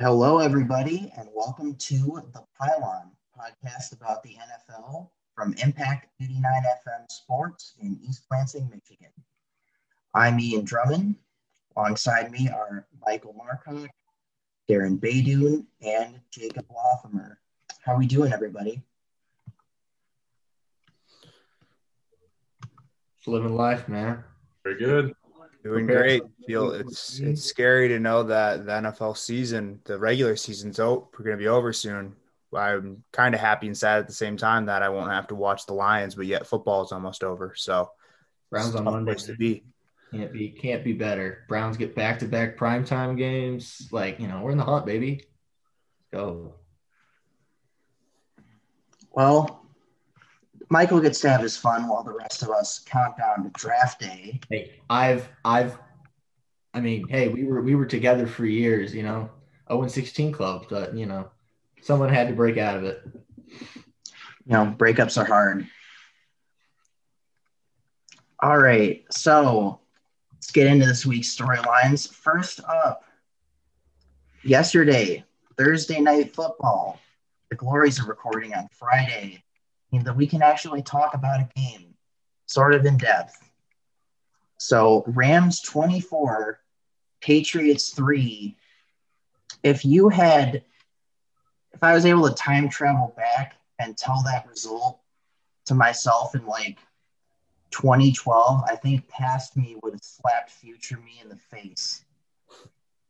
Hello, everybody, and welcome to the Pylon podcast about the NFL from Impact 89 FM Sports in East Lansing, Michigan. I'm Ian Drummond. Alongside me are Michael Markoch, Darin Baydoun, and Jacob Lothamer. How are we doing, everybody? Just living life, man. Very good. Doing great. Feel it's it's scary to know that the NFL season, the regular season's out. We're gonna be over soon. I'm kind of happy and sad at the same time that I won't have to watch the Lions, but yet football is almost over. So Browns on Monday to be. Can't be can't be better. Browns get back to back primetime games. Like, you know, we're in the hunt, baby. Let's go. Well, Michael gets to have his fun while the rest of us count down to draft day. Hey, I've I've I mean, hey, we were we were together for years, you know. 0 16 club, but you know, someone had to break out of it. You know, breakups are hard. All right, so let's get into this week's storylines. First up, yesterday, Thursday night football. The Glories are recording on Friday that we can actually talk about a game sort of in depth. So Rams 24, Patriots 3. If you had, if I was able to time travel back and tell that result to myself in like 2012, I think past me would have slapped future me in the face.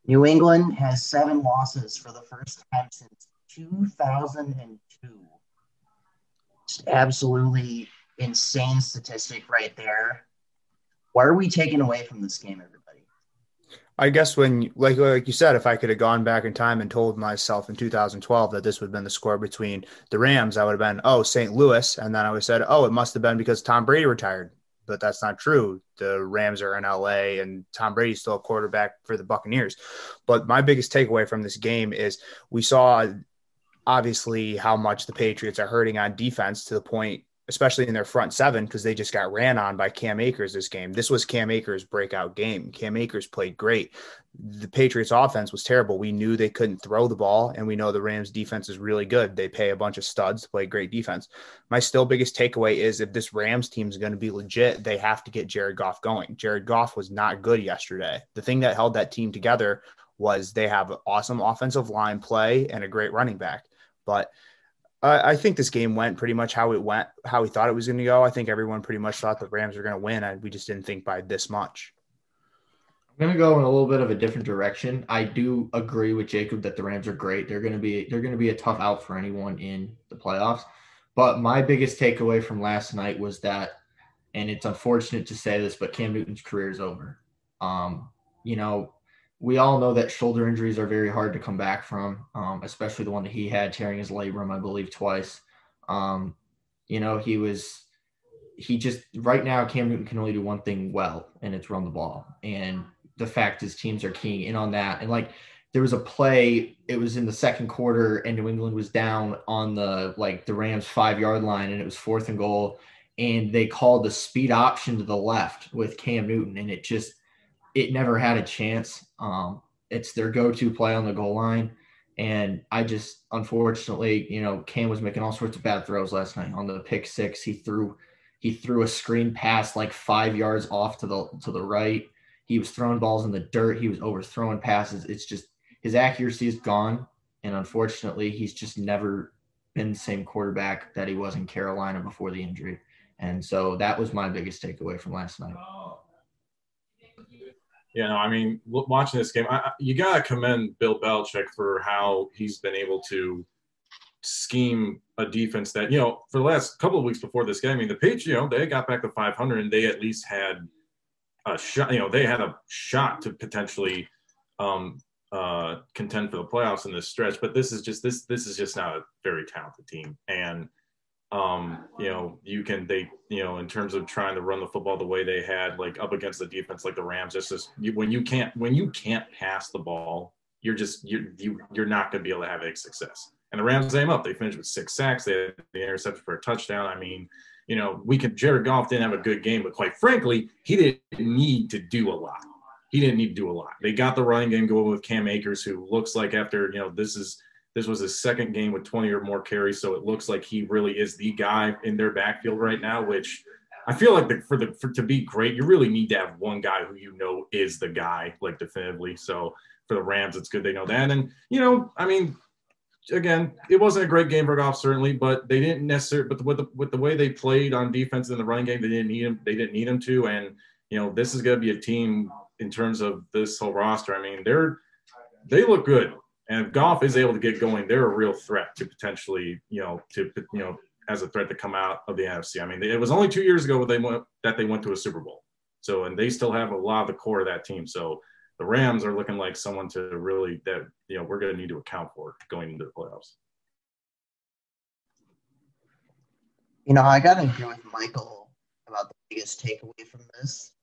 New England has seven losses for the first time since 2002 absolutely insane statistic right there. What are we taking away from this game, everybody? I guess when, like, like you said, if I could have gone back in time and told myself in 2012 that this would have been the score between the Rams, I would have been, oh, St. Louis. And then I would have said, oh, it must have been because Tom Brady retired. But that's not true. The Rams are in LA and Tom Brady's still a quarterback for the Buccaneers. But my biggest takeaway from this game is we saw obviously how much the Patriots are hurting on defense to the point, especially in their front seven, because they just got ran on by Cam Akers this game. This was Cam Akers' breakout game. Cam Akers played great. The Patriots offense was terrible. We knew they couldn't throw the ball, and we know the Rams defense is really good. They pay a bunch of studs to play great defense. My still biggest takeaway is if this Rams team is going to be legit, they have to get Jared Goff going. Jared Goff was not good yesterday. The thing that held that team together was they have awesome offensive line play and a great running back. But I think this game went pretty much how it went, how we thought it was going to go. I think everyone pretty much thought the Rams were going to win, and we just didn't think by this much. I'm going to go in a little bit of a different direction. I do agree with Jacob that the Rams are great. They're going to be they're going to be a tough out for anyone in the playoffs. But my biggest takeaway from last night was that, and it's unfortunate to say this, but Cam Newton's career is over. Um, you know, we all know that shoulder injuries are very hard to come back from, um, especially the one that he had tearing his labrum, I believe, twice. Um, you know, he was he just right now Cam Newton can only do one thing well, and it's run the ball. And the fact is teams are keying in on that. And like there was a play, it was in the second quarter, and New England was down on the like the Rams five yard line, and it was fourth and goal. And they called the speed option to the left with Cam Newton, and it just it never had a chance. Um, it's their go-to play on the goal line. And I just, unfortunately, you know, Cam was making all sorts of bad throws last night on the pick six. He threw, he threw a screen pass like five yards off to the to the right. He was throwing balls in the dirt. He was overthrowing passes. It's just his accuracy is gone, and unfortunately, he's just never been the same quarterback that he was in Carolina before the injury. And so that was my biggest takeaway from last night. You know, I mean, watching this game, I, you got to commend Bill Belichick for how he's been able to scheme a defense that, you know, for the last couple of weeks before this game, I mean, the Patriots, you know, they got back to 500 and they at least had a shot, you know, they had a shot to potentially um, uh, contend for the playoffs in this stretch. But this is just, this, this is just not a very talented team. And, um, you know, you can they, you know, in terms of trying to run the football the way they had, like up against the defense like the Rams, it's just you, when you can't when you can't pass the ball, you're just you you you're not going to be able to have any success. And the Rams came up. They finished with six sacks. They had the interception for a touchdown. I mean, you know, we could Jared Goff didn't have a good game, but quite frankly, he didn't need to do a lot. he didn't need to do a lot. They got the running game going with Cam Akers, who looks like after you know this is this was his second game with 20 or more carries, so it looks like he really is the guy in their backfield right now. Which I feel like the, for the for, to be great, you really need to have one guy who you know is the guy, like definitively. So for the Rams, it's good they know that. And you know, I mean, again, it wasn't a great game for Goff certainly, but they didn't necessarily. But with the with the way they played on defense in the running game, they didn't need him. They didn't need him to. And you know, this is going to be a team in terms of this whole roster. I mean, they're they look good. And if Goff is able to get going, they're a real threat to potentially, you know, to you know, as a threat to come out of the NFC. I mean, it was only two years ago they went that they went to a Super Bowl. So, and they still have a lot of the core of that team. So, the Rams are looking like someone to really that you know we're going to need to account for going into the playoffs. You know, I got to agree with Michael about the biggest takeaway from this.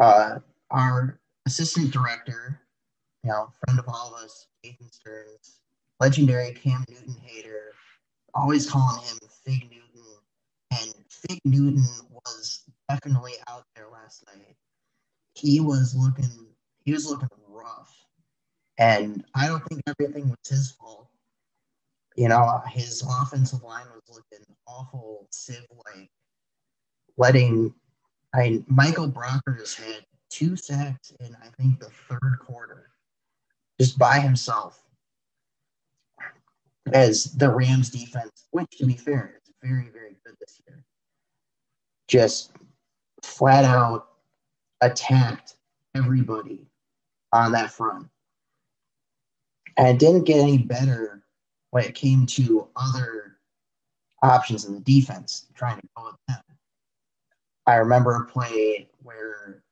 Uh, our assistant director, you know, friend of all of us, Nathan Stearns, legendary Cam Newton hater, always calling him Fig Newton. And Fig Newton was definitely out there last night. He was looking he was looking rough. And I don't think everything was his fault. You know, his offensive line was looking awful Civ like, letting I Michael Brockers had two sacks in I think the third quarter just by himself as the Rams defense, which to be fair is very, very good this year, just flat out attacked everybody on that front. And it didn't get any better when it came to other options in the defense, trying to go with them. I remember a play where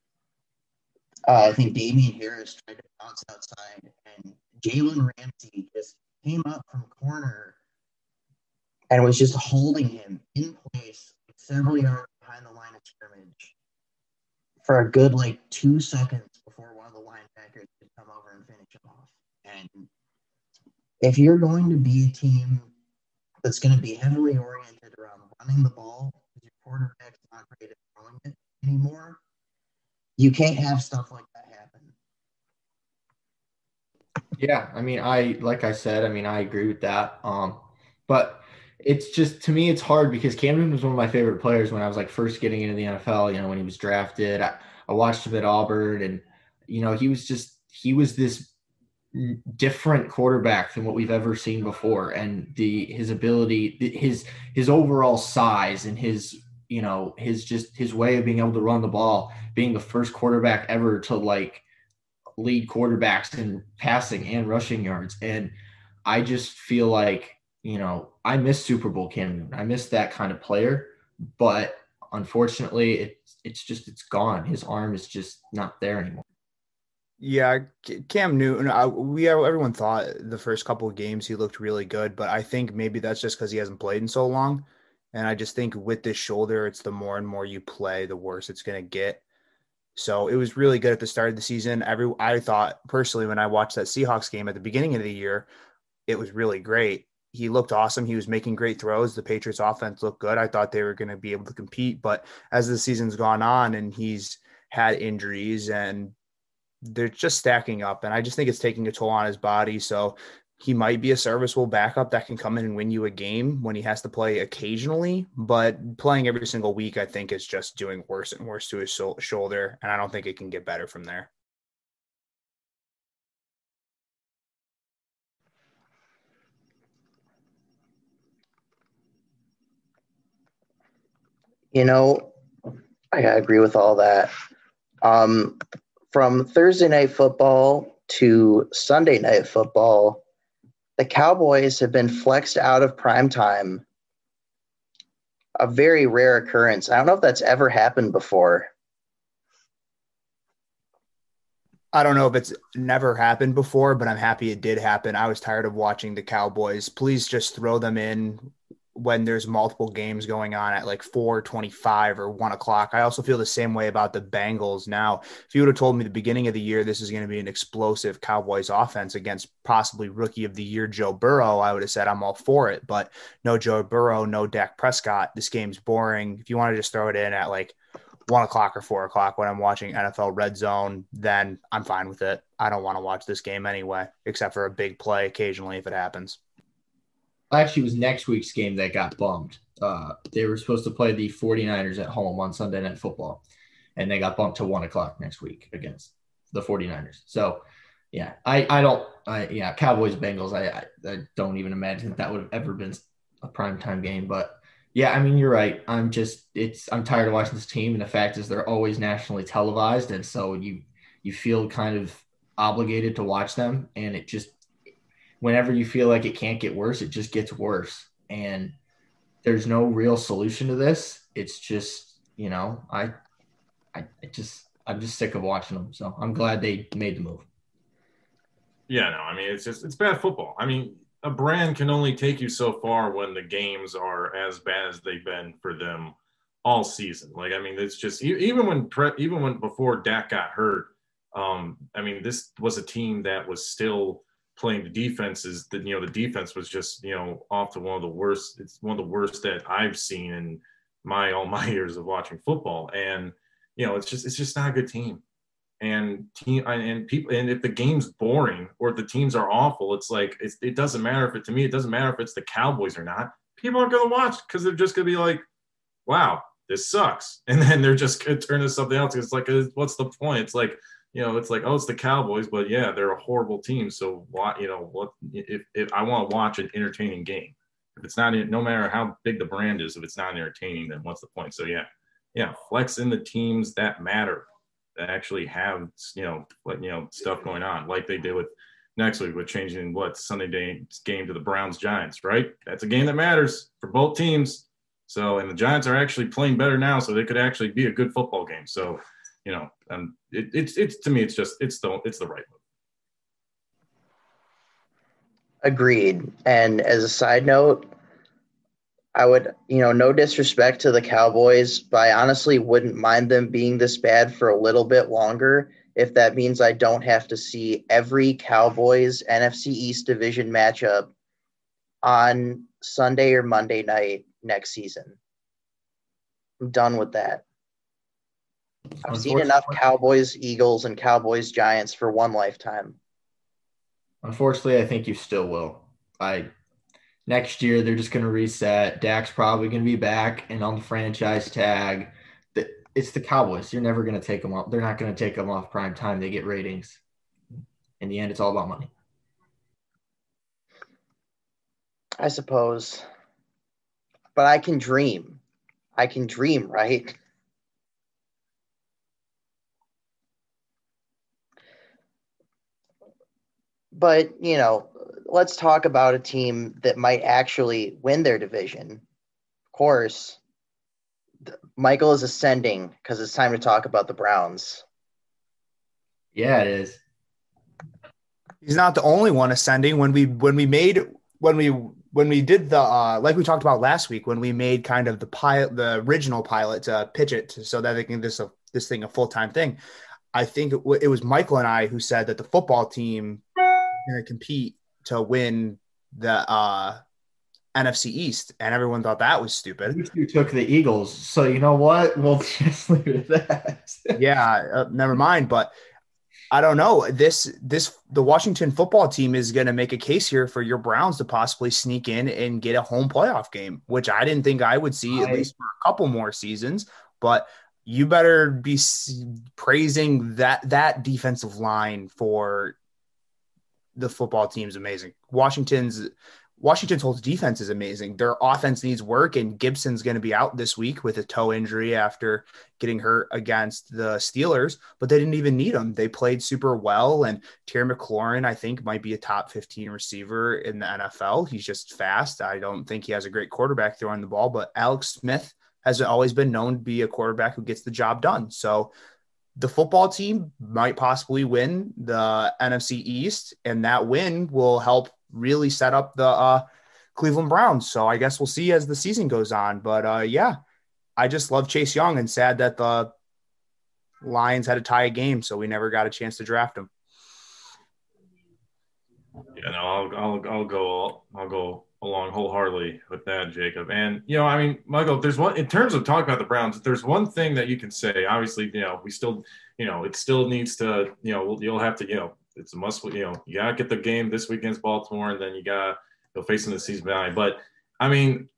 uh, I think Damien Harris tried to bounce outside, and Jalen Ramsey just came up from corner and was just holding him in place several yards behind the line of scrimmage for a good like two seconds before one of the linebackers could come over and finish him off. And if you're going to be a team that's going to be heavily oriented around running the ball, your quarterback's not great at throwing it anymore, you can't have stuff like that happen. Yeah, I mean, I like I said, I mean, I agree with that. Um, but it's just to me, it's hard because Cam Newton was one of my favorite players when I was like first getting into the NFL. You know, when he was drafted, I, I watched him at Auburn, and you know, he was just he was this different quarterback than what we've ever seen before, and the his ability, his his overall size, and his you know his just his way of being able to run the ball, being the first quarterback ever to like lead quarterbacks in passing and rushing yards, and I just feel like you know, I miss Super Bowl Cam Newton. I miss that kind of player, but unfortunately, it's it's just it's gone. His arm is just not there anymore. Yeah, Cam Newton. I, we have everyone thought the first couple of games he looked really good, but I think maybe that's just because he hasn't played in so long. And I just think with this shoulder, it's the more and more you play, the worse it's going to get. So it was really good at the start of the season. Every I thought personally when I watched that Seahawks game at the beginning of the year, it was really great he looked awesome. He was making great throws. The Patriots offense looked good. I thought they were going to be able to compete, but as the season's gone on and he's had injuries and they're just stacking up and I just think it's taking a toll on his body. So he might be a serviceable backup that can come in and win you a game when he has to play occasionally, but playing every single week I think is just doing worse and worse to his shoulder and I don't think it can get better from there. You know, I agree with all that. Um, from Thursday night football to Sunday night football, the Cowboys have been flexed out of prime time. A very rare occurrence. I don't know if that's ever happened before. I don't know if it's never happened before, but I'm happy it did happen. I was tired of watching the Cowboys. Please just throw them in when there's multiple games going on at like 425 or 1 o'clock i also feel the same way about the bengals now if you would have told me the beginning of the year this is going to be an explosive cowboys offense against possibly rookie of the year joe burrow i would have said i'm all for it but no joe burrow no dak prescott this game's boring if you want to just throw it in at like one o'clock or four o'clock when I'm watching NFL Red Zone, then I'm fine with it. I don't want to watch this game anyway, except for a big play occasionally if it happens. Actually, it was next week's game that got bumped. Uh, they were supposed to play the 49ers at home on Sunday Night Football, and they got bumped to one o'clock next week against the 49ers. So, yeah, I, I don't, I, yeah, Cowboys Bengals, I, I, I don't even imagine that, that would have ever been a primetime game, but yeah, I mean, you're right. I'm just it's I'm tired of watching this team, and the fact is they're always nationally televised, and so you you feel kind of obligated to watch them, and it just whenever you feel like it can't get worse, it just gets worse, and there's no real solution to this. It's just you know I I just I'm just sick of watching them, so I'm glad they made the move. Yeah, no, I mean it's just it's bad football. I mean a brand can only take you so far when the games are as bad as they've been for them all season. Like, I mean, it's just even when even when before Dak got hurt. Um, I mean, this was a team that was still playing the defenses. That you know, the defense was just you know off to one of the worst. It's one of the worst that I've seen in my all my years of watching football. And you know, it's just it's just not a good team and team and people and if the game's boring or the teams are awful it's like it's, it doesn't matter if it to me it doesn't matter if it's the cowboys or not people aren't going to watch because they're just going to be like wow this sucks and then they're just going to turn to something else it's like uh, what's the point it's like you know it's like oh it's the cowboys but yeah they're a horrible team so why, you know what if, if i want to watch an entertaining game if it's not no matter how big the brand is if it's not entertaining then what's the point so yeah yeah flex in the teams that matter that actually have you know like you know stuff going on like they did with next week with changing what Sunday day game to the Browns Giants, right? That's a game that matters for both teams. So, and the Giants are actually playing better now, so they could actually be a good football game. So, you know, and it, it's it's to me, it's just it's the it's the right move. Agreed. And as a side note, I would, you know, no disrespect to the Cowboys, but I honestly wouldn't mind them being this bad for a little bit longer if that means I don't have to see every Cowboys NFC East division matchup on Sunday or Monday night next season. I'm done with that. I've seen enough Cowboys, Eagles, and Cowboys, Giants for one lifetime. Unfortunately, I think you still will. I next year they're just going to reset. Dak's probably going to be back and on the franchise tag. It's the Cowboys. You're never going to take them off. They're not going to take them off prime time. They get ratings. In the end, it's all about money. I suppose. But I can dream. I can dream, right? But, you know, let's talk about a team that might actually win their division. Of course, Michael is ascending because it's time to talk about the Browns. Yeah, it is. He's not the only one ascending. When we when we made when we when we did the uh, like we talked about last week when we made kind of the pilot the original pilot to pitch it to, so that they can this a, this thing a full time thing. I think it, w- it was Michael and I who said that the football team going to compete to win the uh, NFC East, and everyone thought that was stupid. You took the Eagles, so you know what? We'll just leave it at that. yeah, uh, never mind. But I don't know. This this the Washington football team is going to make a case here for your Browns to possibly sneak in and get a home playoff game, which I didn't think I would see I, at least for a couple more seasons. But you better be praising that that defensive line for the football team is amazing. Washington's Washington's whole defense is amazing. Their offense needs work, and Gibson's going to be out this week with a toe injury after getting hurt against the Steelers. But they didn't even need him. They played super well, and Terry McLaurin, I think, might be a top 15 receiver in the NFL. He's just fast. I don't think he has a great quarterback throwing the ball, but Alex Smith has always been known to be a quarterback who gets the job done. So the football team might possibly win the NFC East, and that win will help really set up the uh, Cleveland Browns. So I guess we'll see as the season goes on. But uh, yeah, I just love Chase Young and sad that the Lions had to tie a game, so we never got a chance to draft him. Yeah, no, I'll, I'll, I'll go, I'll go along wholeheartedly with that, Jacob. And you know, I mean, Michael, there's one in terms of talking about the Browns. There's one thing that you can say. Obviously, you know, we still, you know, it still needs to, you know, you'll have to, you know, it's a must. You know, you gotta get the game this week against Baltimore, and then you gotta go facing the season Valley. But I mean,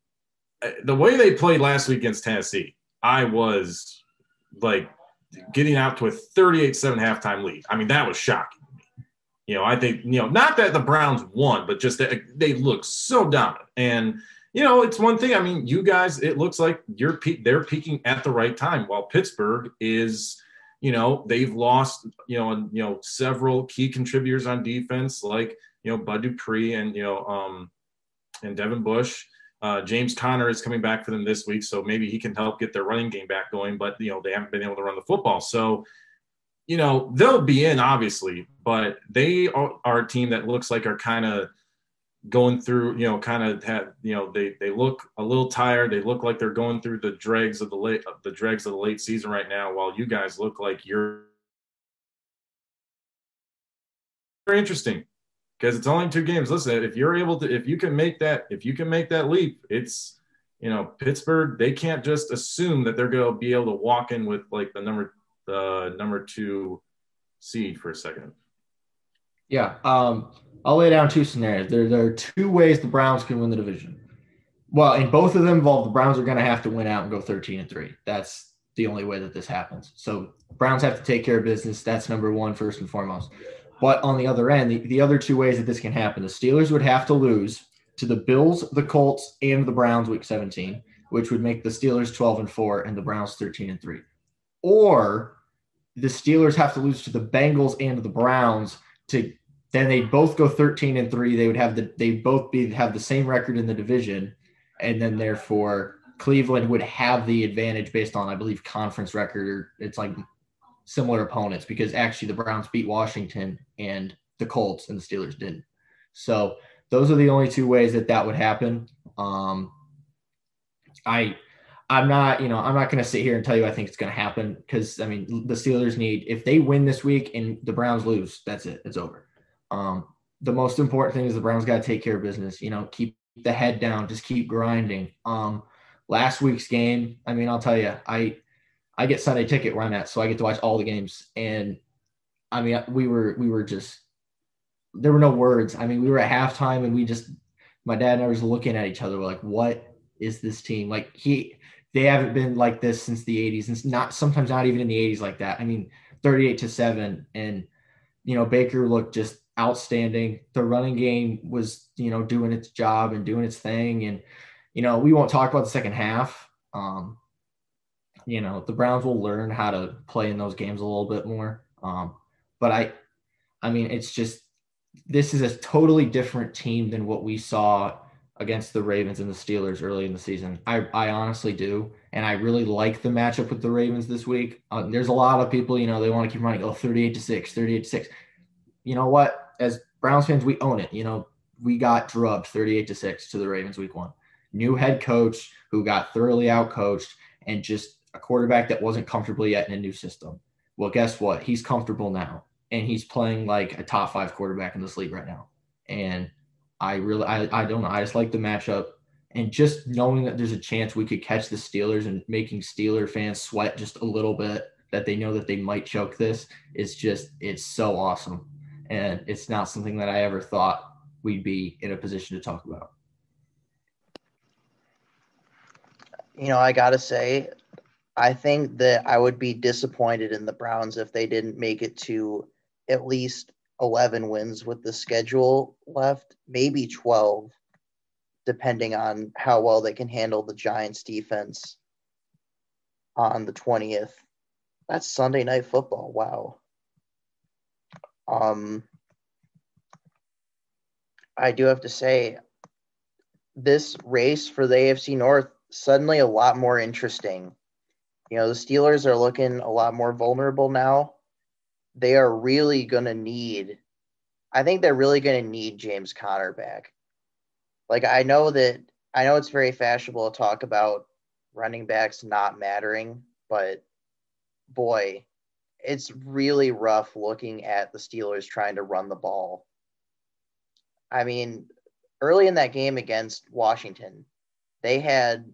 eh, the way they played last week against Tennessee, I was like getting out to a 38-7 halftime lead. I mean, that was shocking. You know, I think you know not that the Browns won, but just that they look so dominant. And you know, it's one thing. I mean, you guys, it looks like you're pe- they're peaking at the right time, while Pittsburgh is, you know, they've lost, you know, you know, several key contributors on defense, like you know Bud Dupree and you know, um, and Devin Bush. Uh, James Conner is coming back for them this week, so maybe he can help get their running game back going. But you know, they haven't been able to run the football, so you know, they'll be in obviously, but they are, are a team that looks like are kind of going through, you know, kind of had, you know, they they look a little tired. They look like they're going through the dregs of the late the dregs of the late season right now, while you guys look like you're very interesting because it's only two games. Listen, if you're able to, if you can make that, if you can make that leap, it's you know Pittsburgh. They can't just assume that they're going to be able to walk in with like the number the number two seed for a second. Yeah, um, I'll lay down two scenarios. There, there are two ways the Browns can win the division. Well, and both of them involve the Browns are going to have to win out and go 13 and three. That's the only way that this happens. So Browns have to take care of business. That's number one, first and foremost. But on the other end, the, the other two ways that this can happen, the Steelers would have to lose to the Bills, the Colts, and the Browns week 17, which would make the Steelers 12 and 4 and the Browns 13 and 3. Or the Steelers have to lose to the Bengals and the Browns to then they'd both go 13 and 3 they would have the they both be have the same record in the division and then therefore Cleveland would have the advantage based on I believe conference record or it's like similar opponents because actually the Browns beat Washington and the Colts and the Steelers didn't. So those are the only two ways that that would happen. Um, I I'm not, you know, I'm not going to sit here and tell you I think it's going to happen because I mean the Steelers need if they win this week and the Browns lose, that's it, it's over. Um, the most important thing is the Browns got to take care of business. You know, keep the head down, just keep grinding. Um, last week's game, I mean, I'll tell you, I I get Sunday ticket where I'm at, so I get to watch all the games, and I mean, we were we were just there were no words. I mean, we were at halftime and we just my dad and I was looking at each other, we're like, what is this team? Like he they haven't been like this since the 80s and not sometimes not even in the 80s like that. I mean, 38 to 7 and you know, Baker looked just outstanding. The running game was, you know, doing its job and doing its thing and you know, we won't talk about the second half. Um you know, the Browns will learn how to play in those games a little bit more. Um but I I mean, it's just this is a totally different team than what we saw against the Ravens and the Steelers early in the season. I, I honestly do. And I really like the matchup with the Ravens this week. Uh, there's a lot of people, you know, they want to keep running, oh, 38 to 6, 38 to 6. You know what? As Browns fans, we own it. You know, we got drubbed 38 to 6 to the Ravens week one. New head coach who got thoroughly outcoached and just a quarterback that wasn't comfortable yet in a new system. Well, guess what? He's comfortable now. And he's playing like a top five quarterback in this league right now. And I really, I, I don't know. I just like the matchup. And just knowing that there's a chance we could catch the Steelers and making Steeler fans sweat just a little bit that they know that they might choke this is just, it's so awesome. And it's not something that I ever thought we'd be in a position to talk about. You know, I got to say, I think that I would be disappointed in the Browns if they didn't make it to at least 11 wins with the schedule left, maybe 12, depending on how well they can handle the Giants defense on the 20th. That's Sunday night football. Wow. Um I do have to say this race for the AFC North suddenly a lot more interesting. You know, the Steelers are looking a lot more vulnerable now they are really going to need, I think they're really going to need James Conner back. Like, I know that, I know it's very fashionable to talk about running backs not mattering, but boy, it's really rough looking at the Steelers trying to run the ball. I mean, early in that game against Washington, they had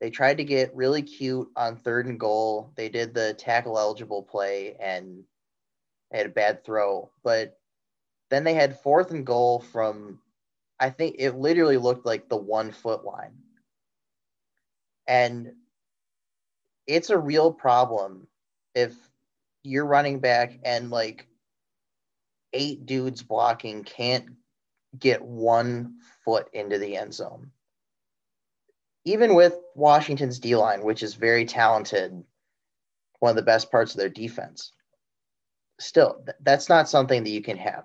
they tried to get really cute on third and goal. They did the tackle eligible play and had a bad throw, but then they had fourth and goal from I think it literally looked like the one foot line. And it's a real problem if you're running back and like eight dudes blocking can't get one foot into the end zone. Even with Washington's D line, which is very talented, one of the best parts of their defense, still, th- that's not something that you can have.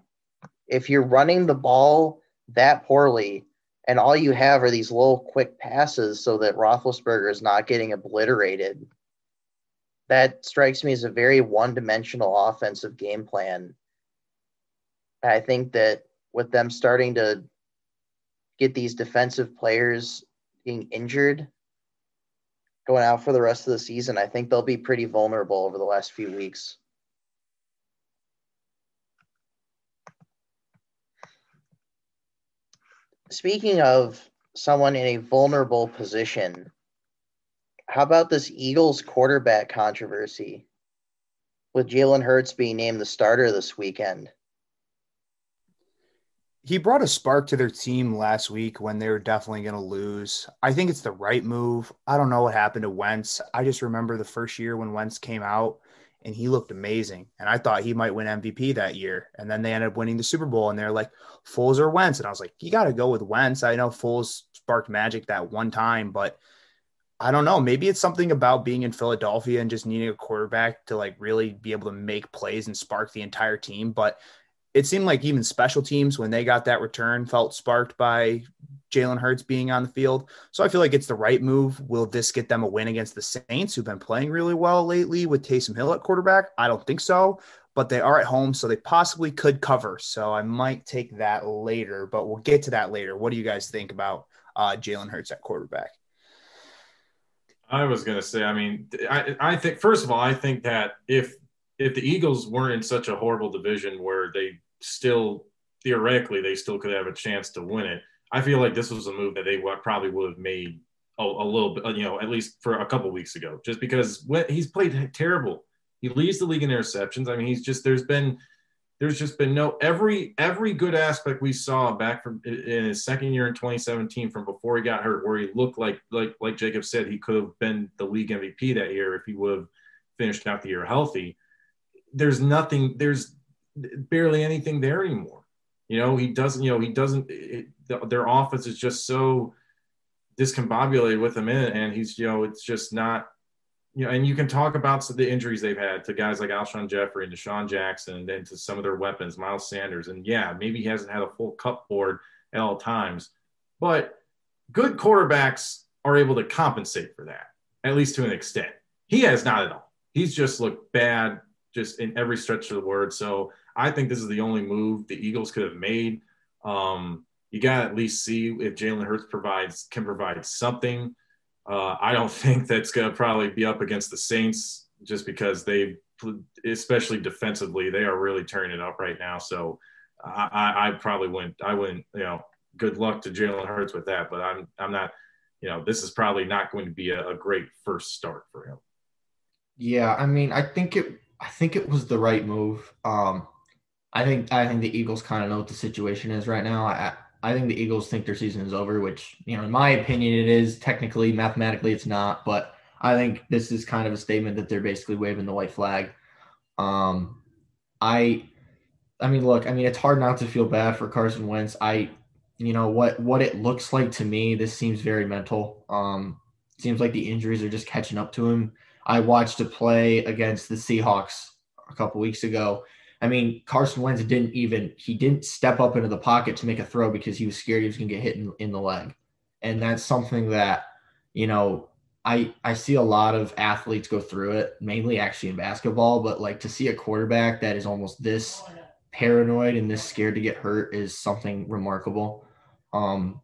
If you're running the ball that poorly and all you have are these little quick passes so that Roethlisberger is not getting obliterated, that strikes me as a very one dimensional offensive game plan. I think that with them starting to get these defensive players being injured going out for the rest of the season, I think they'll be pretty vulnerable over the last few weeks. Speaking of someone in a vulnerable position, how about this Eagles quarterback controversy with Jalen Hurts being named the starter this weekend? he brought a spark to their team last week when they were definitely going to lose. I think it's the right move. I don't know what happened to Wentz. I just remember the first year when Wentz came out and he looked amazing. And I thought he might win MVP that year. And then they ended up winning the Super Bowl and they're like, Foles or Wentz. And I was like, you got to go with Wentz. I know Foles sparked magic that one time, but I don't know. Maybe it's something about being in Philadelphia and just needing a quarterback to like really be able to make plays and spark the entire team. But it seemed like even special teams when they got that return felt sparked by Jalen Hurts being on the field. So I feel like it's the right move. Will this get them a win against the Saints, who've been playing really well lately with Taysom Hill at quarterback? I don't think so, but they are at home, so they possibly could cover. So I might take that later, but we'll get to that later. What do you guys think about uh, Jalen Hurts at quarterback? I was going to say, I mean, I, I think, first of all, I think that if if the Eagles weren't in such a horrible division where they still theoretically they still could have a chance to win it, I feel like this was a move that they probably would have made a, a little bit, you know, at least for a couple weeks ago, just because he's played terrible. He leads the league in interceptions. I mean, he's just there's been there's just been no every every good aspect we saw back from in his second year in 2017 from before he got hurt, where he looked like like like Jacob said he could have been the league MVP that year if he would have finished out the year healthy there's nothing, there's barely anything there anymore. You know, he doesn't, you know, he doesn't, it, their offense is just so discombobulated with him in. And he's, you know, it's just not, you know, and you can talk about the injuries they've had to guys like Alshon Jeffery and DeSean Jackson and then to some of their weapons, Miles Sanders. And yeah, maybe he hasn't had a full cupboard at all times, but good quarterbacks are able to compensate for that, at least to an extent. He has not at all. He's just looked bad just in every stretch of the word. So I think this is the only move the Eagles could have made. Um, you got to at least see if Jalen Hurts provides can provide something. Uh, I don't think that's going to probably be up against the Saints just because they, especially defensively, they are really turning it up right now. So I, I, probably wouldn't. I wouldn't. You know, good luck to Jalen Hurts with that. But I'm I'm not. You know, this is probably not going to be a, a great first start for him. Yeah, I mean, I think it I think it was the right move. Um, I think I think the Eagles kind of know what the situation is right now. I I think the Eagles think their season is over, which you know, in my opinion, it is. Technically, mathematically, it's not, but I think this is kind of a statement that they're basically waving the white flag. Um, I, I mean, look, I mean, it's hard not to feel bad for Carson Wentz. I, you know, what what it looks like to me, this seems very mental. Um, seems like the injuries are just catching up to him. I watched a play against the Seahawks a couple weeks ago. I mean, Carson Wentz didn't even he didn't step up into the pocket to make a throw because he was scared he was going to get hit in, in the leg, and that's something that you know I I see a lot of athletes go through it, mainly actually in basketball, but like to see a quarterback that is almost this paranoid and this scared to get hurt is something remarkable. Um,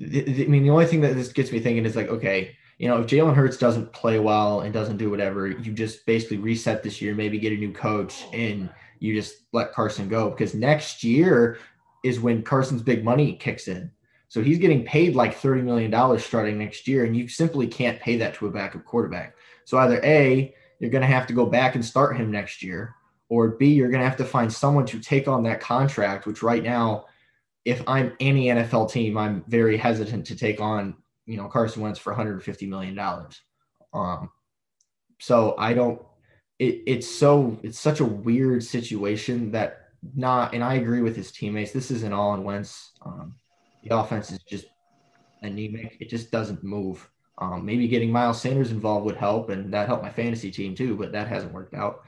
I mean, the only thing that this gets me thinking is like, okay, you know, if Jalen Hurts doesn't play well and doesn't do whatever, you just basically reset this year, maybe get a new coach, and you just let Carson go because next year, is when Carson's big money kicks in. So he's getting paid like $30 million starting next year, and you simply can't pay that to a backup quarterback. So either A, you're going to have to go back and start him next year, or B, you're going to have to find someone to take on that contract, which right now, if I'm any NFL team, I'm very hesitant to take on, you know, Carson Wentz for $150 million. Um, so I don't, it, it's so, it's such a weird situation that not, and I agree with his teammates. This isn't all in Wentz. Um, the offense is just anemic. It just doesn't move. Um, maybe getting Miles Sanders involved would help, and that helped my fantasy team too, but that hasn't worked out.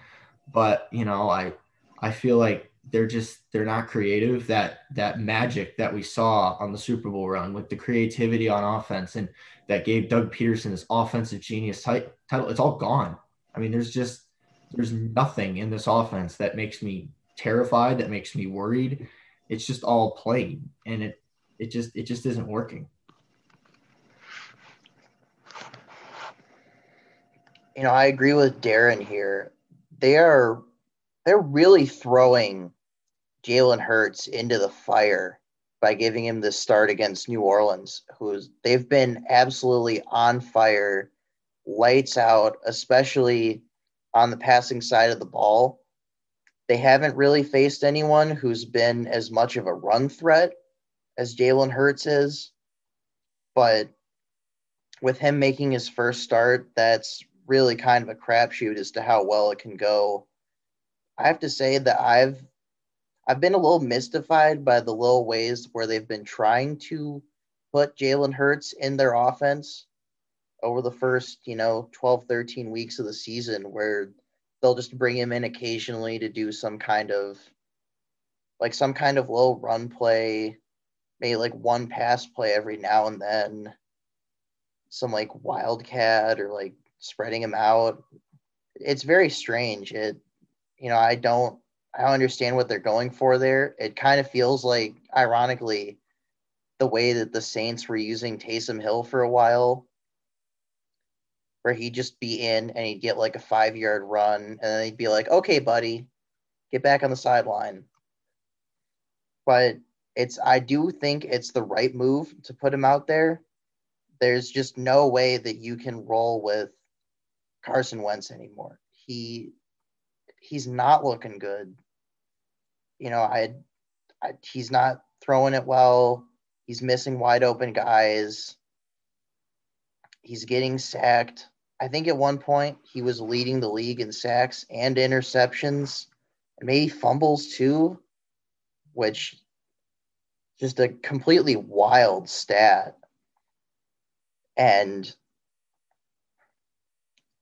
But you know, I I feel like they're just they're not creative. That that magic that we saw on the Super Bowl run with the creativity on offense and that gave Doug Pederson this offensive genius title, it's all gone. I mean, there's just there's nothing in this offense that makes me terrified, that makes me worried. It's just all played, and it it just it just isn't working. You know, I agree with Darin here. They are they're really throwing Jalen Hurts into the fire by giving him the start against New Orleans, who's they've been absolutely on fire, lights out, especially on the passing side of the ball. They haven't really faced anyone who's been as much of a run threat as Jalen Hurts is, but with him making his first start, that's really kind of a crapshoot as to how well it can go. I have to say that I've I've been a little mystified by the little ways where they've been trying to put Jalen Hurts in their offense over the first, you know, 12, 13 weeks of the season where they'll just bring him in occasionally to do some kind of like some kind of low run play, maybe like one pass play every now and then, some like wildcat or like spreading him out. It's very strange. It, you know, I don't, I understand what they're going for there. It kind of feels like, ironically, the way that the Saints were using Taysom Hill for a while, where he'd just be in and he'd get like a five yard run, and then he'd be like, okay, buddy, get back on the sideline. But it's, I do think it's the right move to put him out there. There's just no way that you can roll with Carson Wentz anymore. He he's not looking good. You know, I, I he's not throwing it well. He's missing wide open guys. He's getting sacked. I think at one point he was leading the league in sacks and interceptions, and maybe fumbles too, which just a completely wild stat. And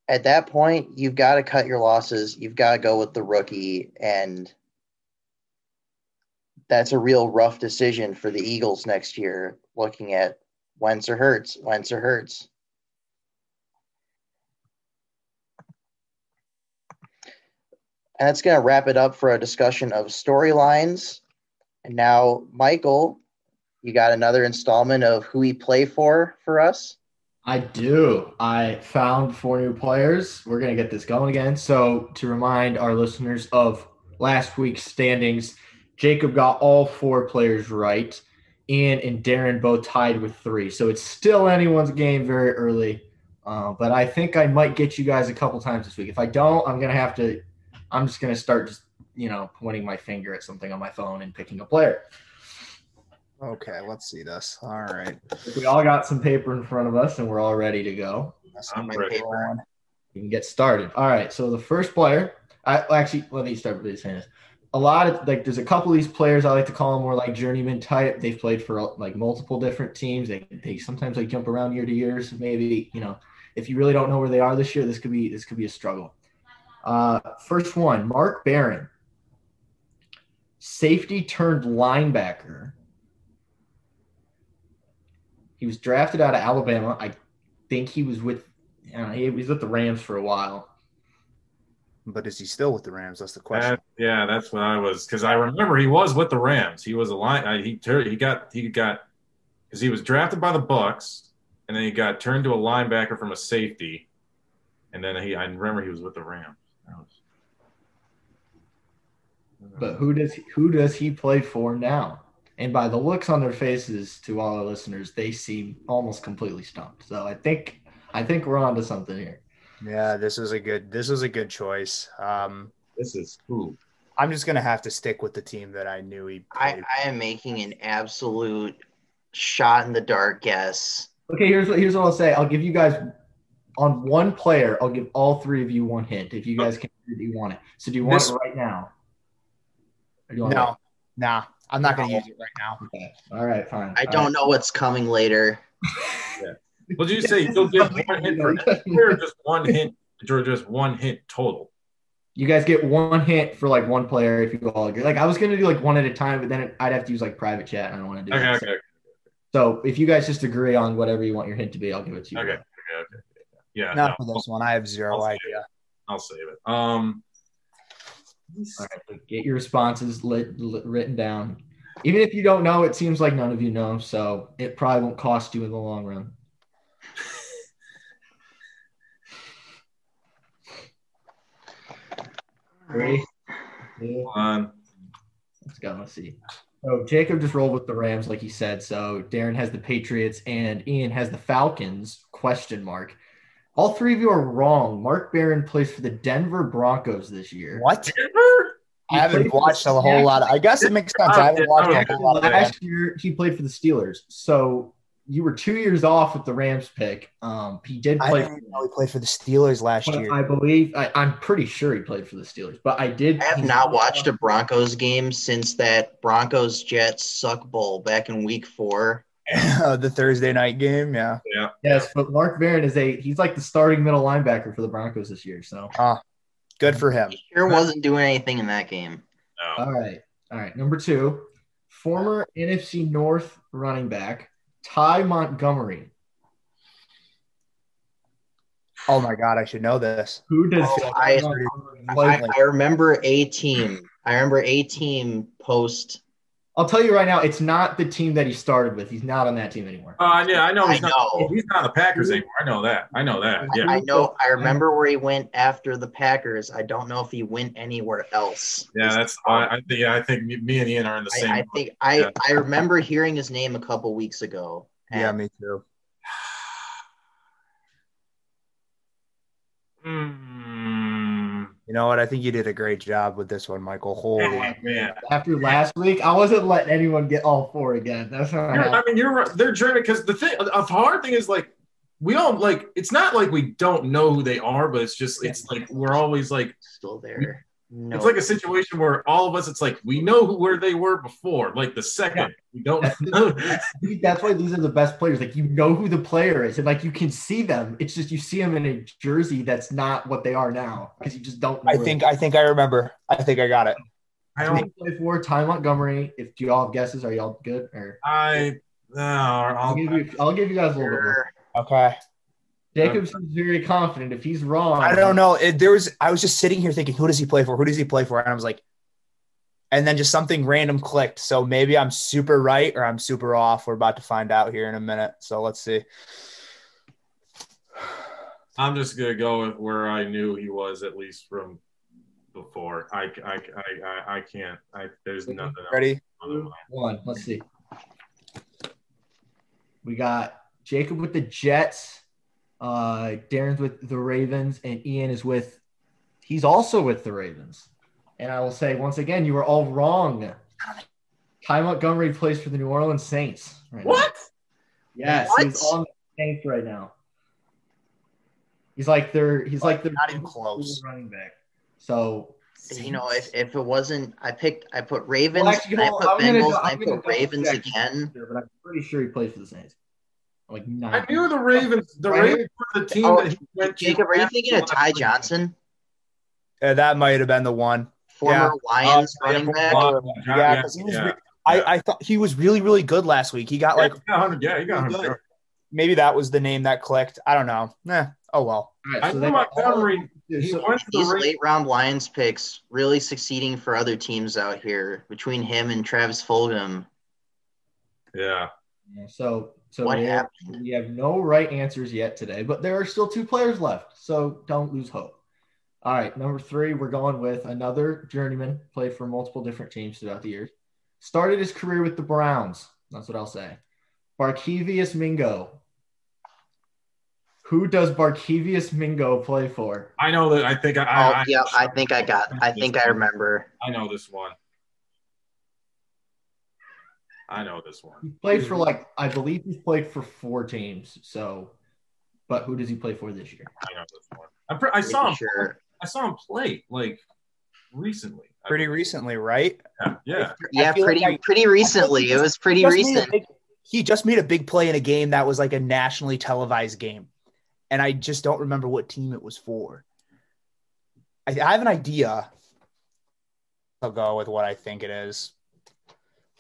at that point, you've got to cut your losses. You've got to go with the rookie. And that's a real rough decision for the Eagles next year, looking at Wentz or Hurts, Wentz or Hurts. And that's going to wrap it up for a discussion of storylines. And now, Michael, you got another installment of who we play for for us. I do. I found four new players. We're going to get this going again. So, to remind our listeners of last week's standings, Jacob got all four players right. Ian and Darin both tied with three. So, it's still anyone's game very early. Uh, but I think I might get you guys a couple times this week. If I don't, I'm going to have to, I'm just going to start just, you know, pointing my finger at something on my phone and picking a player. Okay, let's see this. All right. We all got some paper in front of us and we're all ready to go. I'm ready. We can get started. All right. So the first player, I actually let me start with saying this. A lot of like, there's a couple of these players I like to call them more like journeyman type. They've played for like multiple different teams. They they sometimes like jump around year to year. So maybe you know, if you really don't know where they are this year, this could be this could be a struggle. Uh, first one, Mark Barron, safety turned linebacker he was drafted out of Alabama. I think he was with you know, he was with the Rams for a while. But is he still with the Rams? That's the question. That, yeah, that's what I was because I remember he was with the Rams. He was a line. Uh, he he got he got because he was drafted by the Bucs, and then he got turned to a linebacker from a safety, and then he I remember he was with the Rams. Was, but who does he, who does he play for now? And by the looks on their faces to all our listeners, they seem almost completely stumped. So I think I think we're on to something here. Yeah, this is a good this is a good choice. Um, This is ooh. I'm just gonna have to stick with the team that I knew he I. I am making an absolute shot in the dark guess. Okay, here's what here's what I'll say. I'll give you guys on one player. I'll give all three of you one hint if you guys can that you want it. So do you want This- it right now? Or do you want it- no, nah, I'm not gonna use it right now. Okay. All right, fine. I All don't know what's coming later. What did you say? You'll give one hint for or just one hint or just one hint total. You guys get one hint for like one player if you all agree. Like I was gonna do like one at a time, but then I'd have to use like private chat. And I don't want to do Okay, that. okay, okay, So if you guys just agree on whatever you want your hint to be, I'll give it to you. okay, okay, okay. Yeah, Not no, for this one. I have 0 I'll say idea. I'll save it. Um, All right, get your responses lit, lit, written down. Even if you don't know, it seems like none of you know, so it probably won't cost you in the long run. Three, two, hold on. let's go. Let's see. So Jacob just rolled with the Rams, like he said. So Darin has the Patriots and Ian has the Falcons. Question mark. All three of you are wrong. Mark Barron plays for the Denver Broncos this year. What? Denver? I haven't watched a whole lot. Of, I guess it makes sense. I haven't watched a whole lot of it. Last year, he played for the Steelers. So you were two years off with the Rams pick. Um, he did I play. didn't even know he played for the Steelers last year. I believe I, I'm pretty sure he played for the Steelers, but I did. I have not watched a Broncos game since that Broncos Jets suck bowl back in week four. the Thursday night game, yeah. Yeah. Yes, but Mark Barron is a he's like the starting middle linebacker for the Broncos this year. So ah, Good for him. He sure wasn't doing anything in that game. No. all right, all right. Number two, former NFC North running back Ty Montgomery. Oh my god, I should know this. Who does Oh, Ty I- I, I remember a team. I remember a team post. I'll tell you right now, it's not the team that he started with. He's not on that team anymore. Uh, yeah, I know he's I not. know. He's not on the Packers anymore. I know that. I know that. Yeah. I know. I remember where he went after the Packers. I don't know if he went anywhere else. Yeah, that's. I, I think. Yeah, I think me, me and Ian are in the same. I, I think I Yeah. I remember hearing his name a couple weeks ago. Yeah, me too. Hmm. You know what? I think you did a great job with this one, Michael. Holy. Oh, man. After last week, I wasn't letting anyone get all four again. That's not You're- I mean, you're right. They're German because the thing, the hard thing is like we don't like. It's not like we don't know who they are, but it's just it's like we're always like still there. No. it's like a situation where all of us, it's like we know who, where they were before. Like the second we don't know. That's why these are the best players. Like you know who the player is, and like you can see them. It's just you see them in a jersey that's not what they are now because you just don't. Know I think I think I remember. I think I got it. I don't. play for Ty Montgomery. If do y'all have guesses, are y'all good? Or I no. I'll I'll, give you. I'll give you guys a little bit. More. Okay. Jacob seems very confident. If he's wrong, I don't know. It, there was I was just sitting here thinking, who does he play for? Who does he play for? And I was like, and then just something random clicked. So maybe I'm super right or I'm super off. We're about to find out here in a minute. So let's see. I'm just gonna go with where I knew he was at least from before. I I I I, I can't. I there's nothing. Ready? on One. Let's see. We got Jacob with the Jets. Uh, Darin's with the Ravens, and Ian is with. He's also with the Ravens. And I will say once again, you were all wrong. Ty Montgomery plays for the New Orleans Saints. Right now. What? Yes, What? he's on the Saints right now. He's like their. He's like their Not even close. running back. So You know, if, if it wasn't, I picked, I put Ravens, Well, actually, and I put. I'm Bengals, go- and I put Ravens again. sure, but I'm pretty sure he plays for the Saints. Like I nine. knew the Ravens. The Right. Ravens were the team Oh, that he went to. Jacob, are you thinking of Ty. Johnson, Uh, that might have been the one. former Yeah. Lions Oh, yeah, running former back? Lions. Yeah, because he was. yeah. re- I, I thought he was really really good last week. He got like Yeah, he got 100. Yeah, he got 100. Good. maybe that was the name that clicked. I don't know. Nah. Oh well. All right, I so knew then- Montgomery. He so- went the These late round Lions picks really succeeding for other teams out here between him and Travis Fulgham. Yeah. Yeah, So, so What we have, happened? we have no right answers yet today, but there are still two players left, so don't lose hope. All right, number three, we're going with another journeyman, played for multiple different teams throughout the years. Started his career with the Browns. That's what I'll say. Barkevius Mingo. Who does Barkevius Mingo play for? I know that. I think I. Oh, I, yeah, I think I got. I think I remember. I know this one. I know this one. He one. played for like I believe he's played for four teams. So, but who does he play for this year? I know this one. I'm pre- I saw him. Sure. I saw him play like recently. Pretty recently, right? Yeah. yeah. Yeah, pretty like I- pretty recently. It was pretty Just made a recent. big- he just made a big play in a game that was like a nationally televised game, and I just don't remember what team it was for. I, I have an idea. I'll go with what I think it is.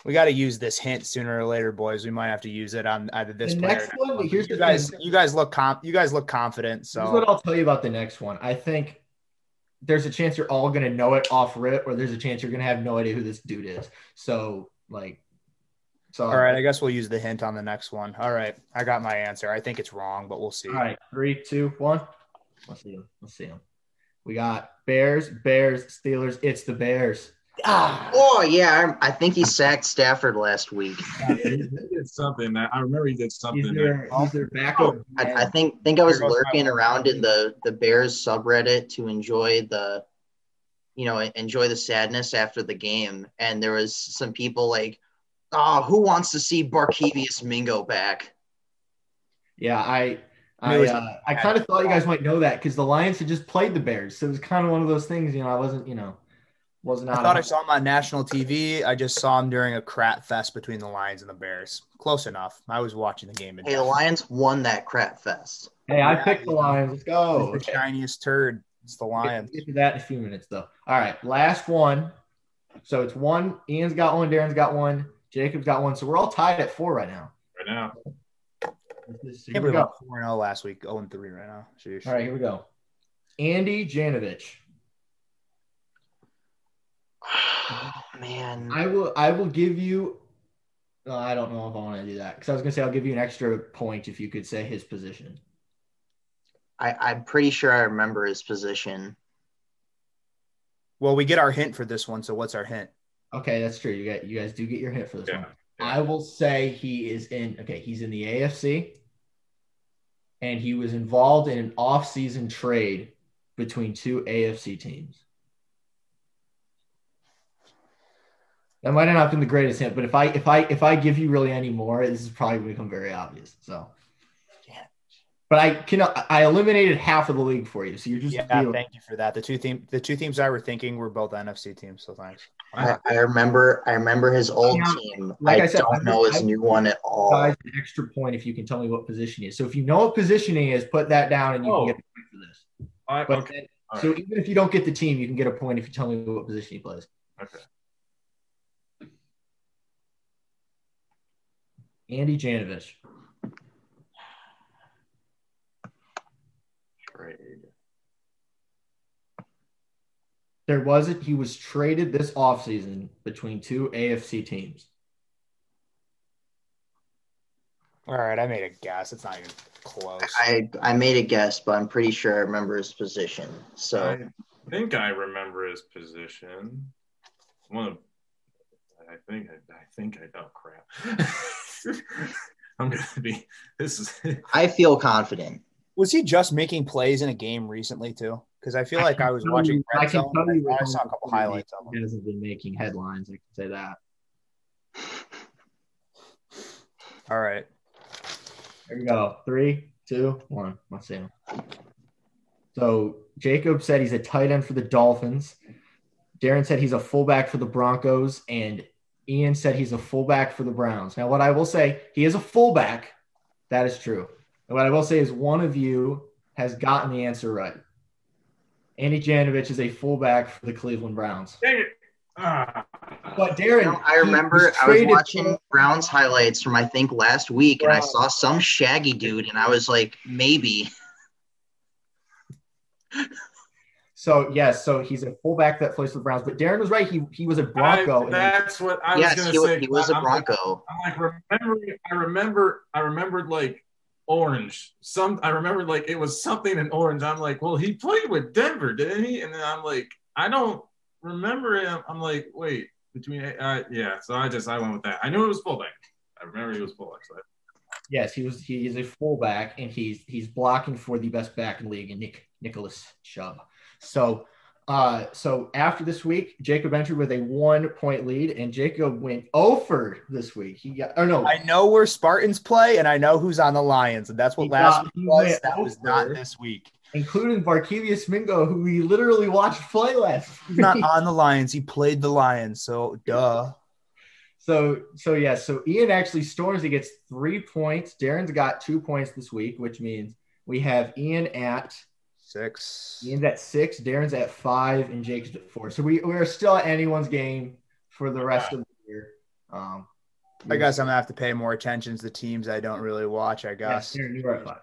We got to use this hint sooner or later, boys. We might have to use it on either this The next one, here's you the guys. thing. You guys look comp. You guys look confident. Here's what I'll tell you about the next one. I think there's a chance you're all gonna know it off rip, or there's a chance you're gonna have no idea who this dude is. So like, so all right, I guess we'll use the hint on the next one. All right, I got my answer. I think it's wrong, but we'll see. All right, three, two, one. Let's see him. Let's see him. We got Bears, Bears, Steelers. It's the Bears. Ah, Oh yeah, I, I think he sacked Stafford last week. he did something that I remember. He did something. He's their, he's their backup. I. I think think I was There goes my lurking around in the the Bears subreddit to enjoy the, you know, enjoy the sadness after the game, and there was some people like, "Oh, who wants to see Barkevius Mingo back?" Yeah, I I uh, I kind of thought you guys might know that because the Lions had just played the Bears, so it was kind of one of those things. You know, I wasn't, you know, wasn't. I thought I saw him on national TV. I just saw him during a crap fest between the Lions and the Bears. Close enough. I was watching the game. Hey, the Lions won that crap fest. Hey, I Yeah, picked the Lions. Let's the go. the shiniest turd. It's the We'll Lions. Get to that in a few minutes, though. All right, last one. So it's one. Ian's got one. Darin's got one. Jacob's got one. So we're all tied at four right now. right now. This is- Here we believe I'm go. 4 0 last week. 0 3 right now. Sheesh. All right, here we go. Andy Janovich. Man, I will. I will give you. uh, I don't know if I want to do that because I was gonna say I'll give you an extra point if you could say his position. I, I'm pretty sure I remember his position. Well, we get our hint for this one. So what's our hint? Okay, that's true. You got. You guys do get your hint for this Yeah. one. I will say he is in. Okay, he's in the AFC, and he was involved in an off-season trade between two AFC teams. That might not have been the greatest hint, but if I if I if I give you really any more, this is probably going to become very obvious. So, yeah. but I can I eliminated half of the league for you, so you're just Yeah, dealing- thank you for that. The two team, the two teams I were thinking were both NFC teams. So thanks. I, I remember I remember his old Now, team. like I, I said, don't I- know his I- new one at all. guys an extra point if you can tell me what position he is. So if you know what position he is, put that down and you Oh. can get a point for this. I, But okay. then- All so right. even if you don't get the team, you can get a point if you tell me what position he plays. Okay. Andy Janovich. Trade. There was it. He was traded this offseason between two AFC teams. All right, I made a guess. It's not even close. I I made a guess, but I'm pretty sure I remember his position. So I think I remember his position. One of, I think I, I think I know. Crap. I'm gonna be. This is. I feel confident. was he just making plays in a game recently too? Because I feel I like I was watching you- I can tell you I saw a I'm couple highlights of him. He hasn't been making headlines. I can say that. All right. There we go. Three, two, one. Let's see him. So Jacob said he's a tight end for the Dolphins. Darin said he's a fullback for the Broncos, and Ian said he's a fullback for the Browns. Now, what I will say, he is a fullback. That is true. And what I will say is one of you has gotten the answer right. Andy Janovich is a fullback for the Cleveland Browns. Dang it. Ah. But You Darin, know, I he remember I was traded watching for- Browns highlights from I think last week, and I saw some shaggy dude, and I was like, maybe. So yes, so he's a fullback that plays for the Browns. But Darin was right. He he was a Bronco. and- that's what I was gonna he, wa- say. he was a I'm like- Bronco. I'm like remembering. I remember. I remembered like orange. Some. I remembered like it was something in orange. I'm like, well, he played with Denver, didn't he? And then I'm like, I don't remember him. I'm like, wait, between uh, yeah. So I just I went with that. I knew it was fullback. I remember he was fullback. So Yes, he was. He is a fullback, and he's he's blocking for the best back in the league, and Nick Nicholas Chubb. So, uh, so after this week, Jacob entered with a one point lead, and Jacob went over this week. He got, or no, I know where Spartans play, and I know who's on the Lions, and that's what He last got- week was. That was not this week. including Barkevius Mingo, who we literally watched play last. He's not on the Lions. He played the Lions, so duh. So, so yeah, so Ian actually storms. He gets three points. Darin's got two points this week, which means we have Ian at Six. Ian's at six, Darin's at five, and Jake's at four. So we we're still at anyone's game for the rest of the year. Um, I guess I'm gonna have to pay more attention to the teams I don't really watch. I yeah, guess. Darin, you're at five.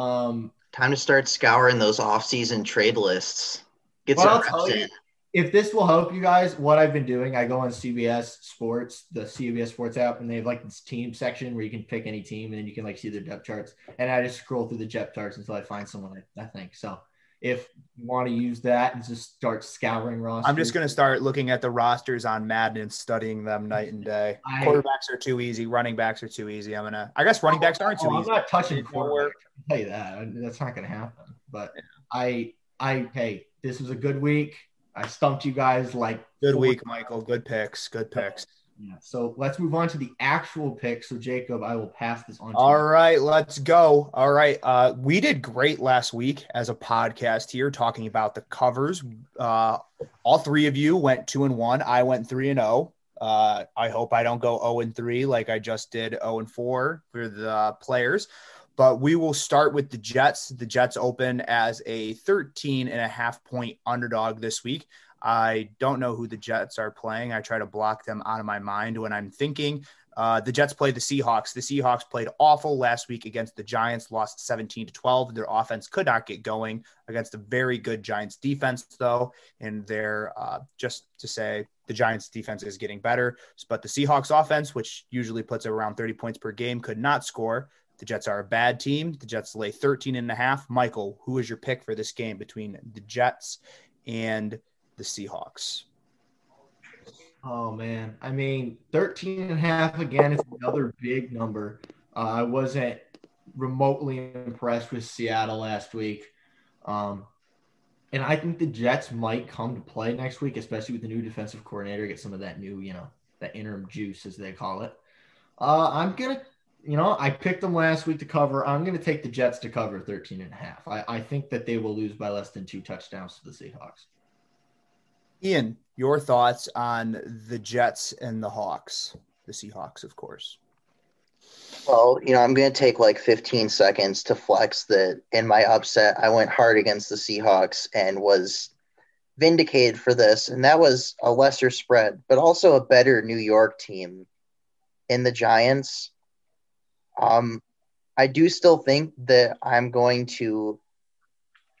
Um, Time to start scouring those off-season trade lists. Get Well, I'll some tell reps you- if this will help you guys, what I've been doing, I go on CBS Sports, the CBS Sports app, and they have like this team section where you can pick any team and then you can like see their depth charts. And I just scroll through the depth charts until I find someone I, I think. So if you want to use that and just start scouring rosters, I'm just gonna start looking at the rosters on Madden and studying them night and day. I- Quarterbacks are too easy. Running backs are too easy. I'm gonna. I guess running backs aren't too Oh, I'm not touching Didn't know where- quarterback. I can tell you that. That's not going to happen. But I, I, hey, this was a good week. I stumped you guys like Good week, Michael. Good picks. Good picks. Yeah. So let's move on to the actual pick. So Jacob, I will pass this on to All you. right, let's go. All right. Uh, we did great last week as a podcast here talking about the covers. Uh, all three of you went two and one. I went three and oh. Uh, I hope I don't go 0 and 3 like I just did 0 and 4 for the players. But we will start with the Jets. The Jets open as a 13 and a half point underdog this week. I don't know who the Jets are playing. I try to block them out of my mind when I'm thinking. Uh, the Jets play the Seahawks. The Seahawks played awful last week against the Giants, lost 17 to 12. Their offense could not get going against a very good Giants defense, though. And they're uh, just to say the Giants defense is getting better. But the Seahawks offense, which usually puts around 30 points per game, could not score. The Jets are a bad team. The Jets lay 13 and a half. Michael, who is your pick for this game between the Jets and the Seahawks? Oh man. I mean, 13 and a half again is another big number. Uh, I wasn't remotely impressed with Seattle last week. Um, and I think the Jets might come to play next week, especially with the new defensive coordinator, get some of that new, you know, that interim juice as they call it. Uh, I'm gonna, you know, I picked them last week to cover. I'm gonna take the Jets to cover 13 and a half. I, I think that they will lose by less than two touchdowns to the Seahawks. Ian, your thoughts on the Jets and the Hawks? The Seahawks, of course. Well, you know, I'm going to take like 15 seconds to flex that in my upset, I went hard against the Seahawks and was vindicated for this. And that was a lesser spread, but also a better New York team in the Giants. Um, I do still think that I'm going to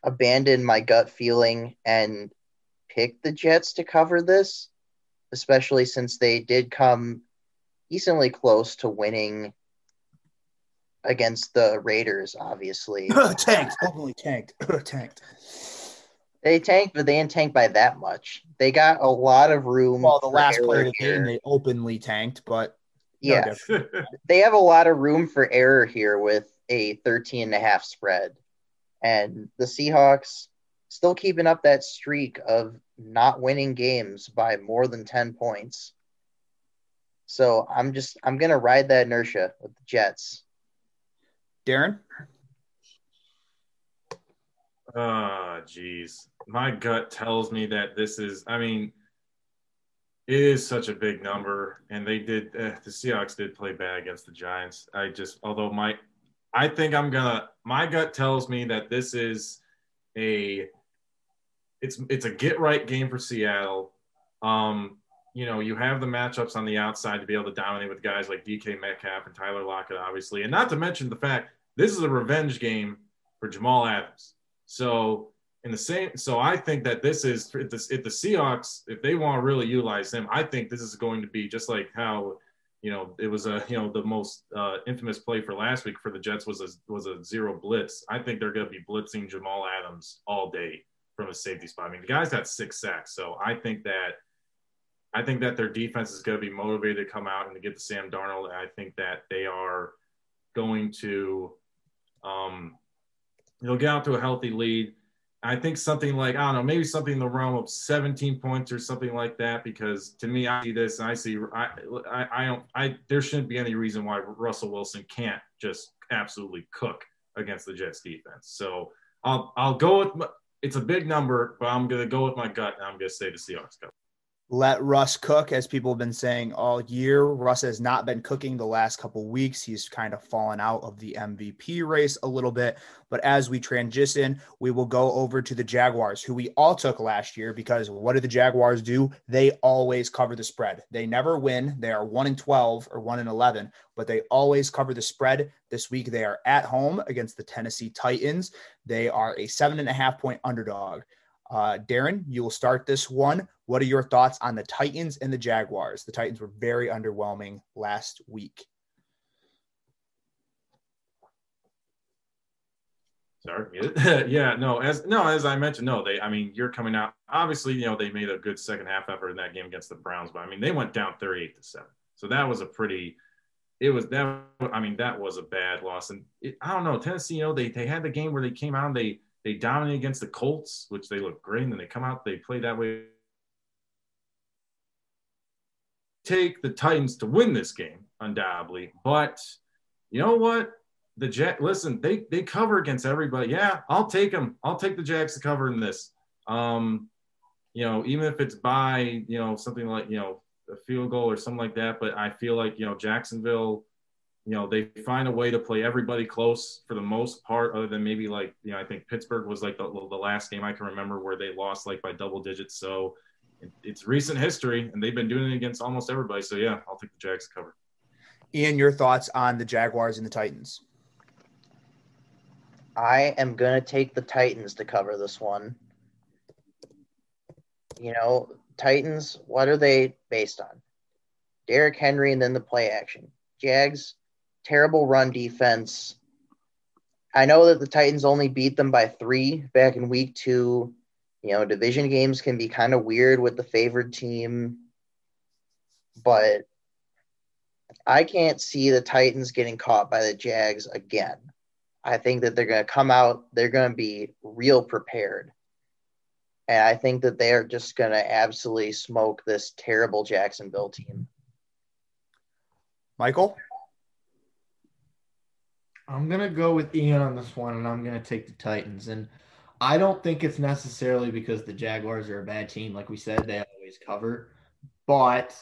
abandon my gut feeling and pick the Jets to cover this, especially since they did come decently close to winning against the Raiders, obviously. tanked, openly tanked, tanked. They tanked, but they didn't tank by that much. They got a lot of room. Well, the last error play of the game, they openly tanked, but no yeah, different. they have a lot of room for error here with a 13 and a half spread. And the Seahawks still keeping up that streak of not winning games by more than 10 points. So I'm just I'm gonna ride that inertia with the Jets. Darin, Ah, jeez, My gut tells me that this is, I mean, it is such a big number. And they did, uh, the Seahawks did play bad against the Giants. I just, although my, I think I'm going to, my gut tells me that this is a, it's, it's a get right game for Seattle. Um, you know, you have the matchups on the outside to be able to dominate with guys like DK Metcalf and Tyler Lockett, obviously. And not to mention the fact this is a revenge game for Jamal Adams. So in the same, so I think that this is if the, if the Seahawks, if they want to really utilize him, I think this is going to be just like how, you know, it was a you know the most uh, infamous play for last week for the Jets was a was a zero blitz. I think they're going to be blitzing Jamal Adams all day from a safety spot. I mean, the guy's got six sacks, so I think that I think that their defense is going to be motivated to come out and to get the Sam Darnold. And I think that they are going to, um, they'll get out to a healthy lead. I think something like I don't know, maybe something in the realm of 17 points or something like that. Because to me, I see this and I see I I, I don't I there shouldn't be any reason why Russell Wilson can't just absolutely cook against the Jets defense. So I'll I'll go with it's a big number, but I'm gonna go with my gut and I'm gonna say the Seahawks cover let Russ cook, as people have been saying all year. Russ has not been cooking the last couple weeks. He's kind of fallen out of the MVP race a little bit. But as we transition, we will go over to the Jaguars, who we all took last year because what do the Jaguars do? They always cover the spread. They never win. They are 1 in 12 or 1 in 11, but they always cover the spread. This week, they are at home against the Tennessee Titans. They are a seven and a half point underdog. Uh, Darin, you will start this one. What are your thoughts on the Titans and the Jaguars? The Titans were very underwhelming last week. Sorry. yeah, no, as no, as I mentioned, no, they I mean, you're coming out obviously, you know, they made a good second half effort in that game against the Browns, but I mean they went down 38 to 7. So that was a pretty it was that I mean, that was a bad loss. And it, I don't know, Tennessee, you know, they they had the game where they came out and they they dominate against the Colts, which they look great, and then they come out, they play that way. Take the Titans to win this game, undoubtedly. But you know what? The Jet, listen, they they cover against everybody. Yeah, I'll take them. I'll take the Jags to cover in this. Um, you know, even if it's by you know something like you know a field goal or something like that. But I feel like you know Jacksonville you know they find a way to play everybody close for the most part other than maybe like you know i think pittsburgh was like the, the last game i can remember where they lost like by double digits. So it's recent history and they've been doing it against almost everybody. So yeah i'll take the jags to cover. Ian your thoughts on the jaguars and the titans? I am going to take the titans to cover this one. You know titans what are they based on? Derrick henry and then the play action. Jags terrible run defense. I know that the Titans only beat them by three back in week two. You know, division games can be kind of weird with the favored team, but I can't see the Titans getting caught by the Jags again. I think that they're going to come out, they're going to be real prepared. And I think that they are just going to absolutely smoke this terrible Jacksonville team. Michael? I'm gonna go with Ian on this one, and I'm gonna take the Titans. And I don't think it's necessarily because the Jaguars are a bad team, like we said, they always cover. But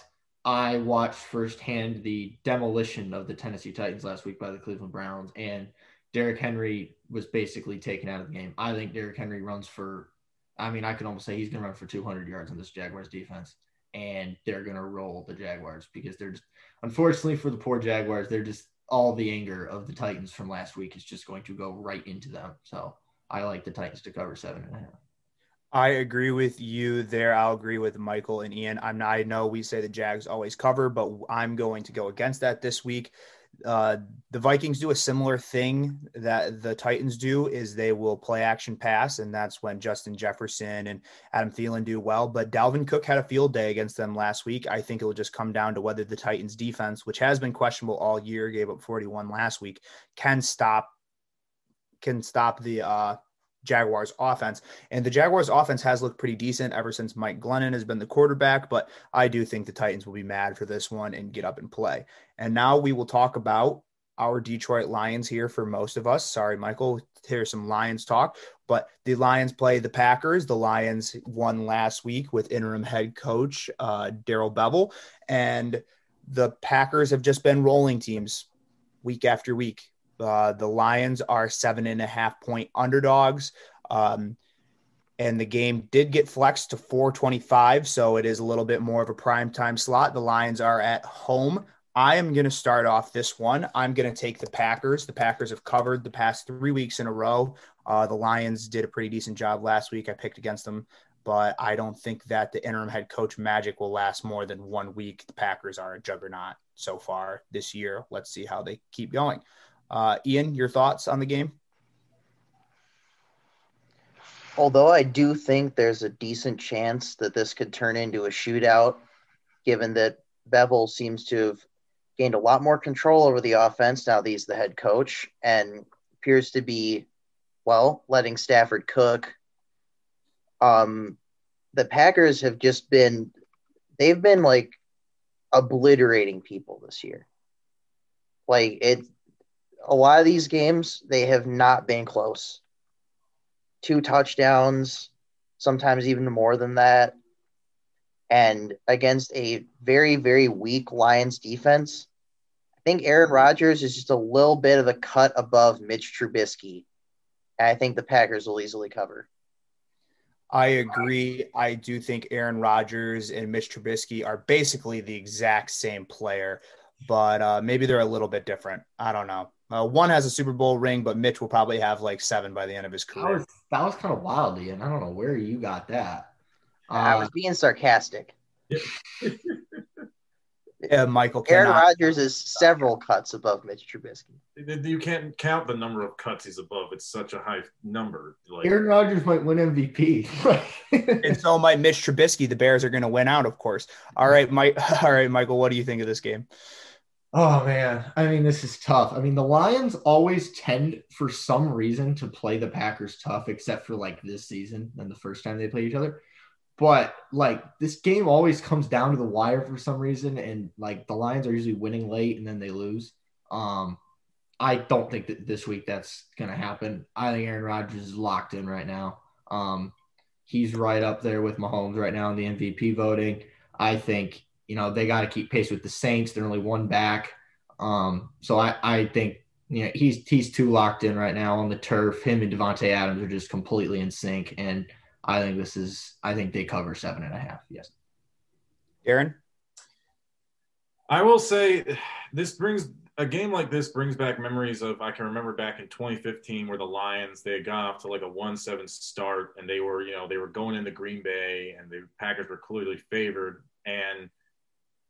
I watched firsthand the demolition of the Tennessee Titans last week by the Cleveland Browns, and Derrick Henry was basically taken out of the game. I think Derrick Henry runs for, I mean, I could almost say he's gonna run for 200 yards in this Jaguars defense, and they're gonna roll the Jaguars because they're just, unfortunately for the poor Jaguars, they're just all the anger of the Titans from last week is just going to go right into them. So I like the Titans to cover seven and a half. I agree with you there. I'll agree with Michael and Ian. I'm not, I know we say the Jags always cover, but I'm going to go against that this week uh, the Vikings do a similar thing that the Titans do is they will play action pass, and that's when Justin Jefferson and Adam Thielen do well. But Dalvin Cook had a field day against them last week. I think it will just come down to whether the Titans defense, which has been questionable all year, gave up 41 last week, can stop can stop the uh, Jaguars offense. And the Jaguars offense has looked pretty decent ever since Mike Glennon has been the quarterback, but I do think the Titans will be mad for this one and get up and play. And now we will talk about our Detroit Lions here for most of us. Sorry, Michael, here's some Lions talk, but the Lions play the Packers. The Lions won last week with interim head coach uh, Darrell Bevell, and the Packers have just been rolling teams week after week. Uh, the Lions are seven and a half point underdogs. Um, and the game did get flexed to 425, so it is a little bit more of a prime time slot. The Lions are at home. I am going to start off this one. I'm going to take the Packers. The Packers have covered the past three weeks in a row. Uh, the Lions did a pretty decent job last week. I picked against them, but I don't think that the interim head coach magic will last more than one week. The Packers are a juggernaut so far this year. Let's see how they keep going. Uh, Ian, your thoughts on the game? Although I do think there's a decent chance that this could turn into a shootout, given that Bevell seems to have gained a lot more control over the offense now that he's the head coach and appears to be, well, letting Stafford cook. Um, the Packers have just been, they've been like obliterating people this year. Like it, a lot of these games, they have not been close. Two touchdowns, sometimes even more than that. And against a very, very weak Lions defense, I think Aaron Rodgers is just a little bit of a cut above Mitch Trubisky. And I think the Packers will easily cover. I agree. I do think Aaron Rodgers and Mitch Trubisky are basically the exact same player, but uh, maybe they're a little bit different. I don't know. Uh, one has a Super Bowl ring, but Mitch will probably have like seven by the end of his career. That was, that was kind of wild, Ian. I don't know where you got that. Uh, I was being sarcastic. yeah, Michael. Aaron Rodgers is several cuts above Mitch Trubisky. You can't count the number of cuts he's above. It's such a high number. Like, Aaron Rodgers might win MVP, and so might Mitch Trubisky. The Bears are going to win out, of course. All right, Mike. All right, Michael. What do you think of this game? Oh man, I mean this is tough. I mean the Lions always tend for some reason to play the Packers tough except for like this season and the first time they play each other. But like this game always comes down to the wire for some reason and like the Lions are usually winning late and then they lose. Um I don't think that this week that's going to happen. I think Aaron Rodgers is locked in right now. Um he's right up there with Mahomes right now in the MVP voting. I think you know, they got to keep pace with the Saints. They're only one back. Um, so I, I think you know he's he's too locked in right now on the turf. Him and Davante Adams are just completely in sync, and I think this is I think they cover seven and a half. Yes, Aaron. I will say this brings a game like this brings back memories of I can remember back in 2015 where the Lions they had gone off to like a one-seven start and they were you know they were going into Green Bay and the Packers were clearly favored and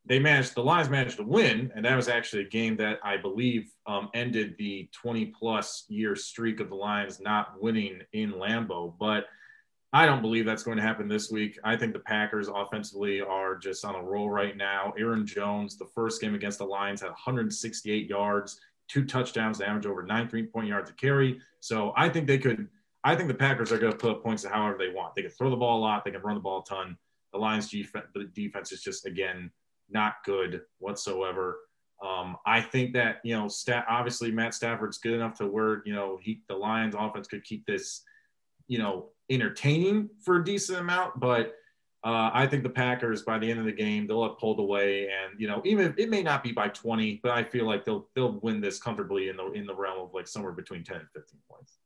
they managed the Lions managed to win, and that was actually a game that I believe um, ended the 20 plus year streak of the Lions not winning in Lambeau. But I don't believe that's going to happen this week. I think the Packers offensively are just on a roll right now. Aaron Jones, the first game against the Lions, had 168 yards, two touchdowns, average over nine three point yards to carry. So I think they could. I think the Packers are going to put up points however they want. They can throw the ball a lot. They can run the ball a ton. The Lions' defense is just again not good whatsoever. Um, I think that you know, obviously Matt Stafford's good enough to where you know he the Lions offense could keep this, you know, entertaining for a decent amount. But uh, I think the Packers by the end of the game they'll have pulled away, and you know, even it may not be by 20, but I feel like they'll they'll win this comfortably in the in the realm of like somewhere between 10 and 15 points.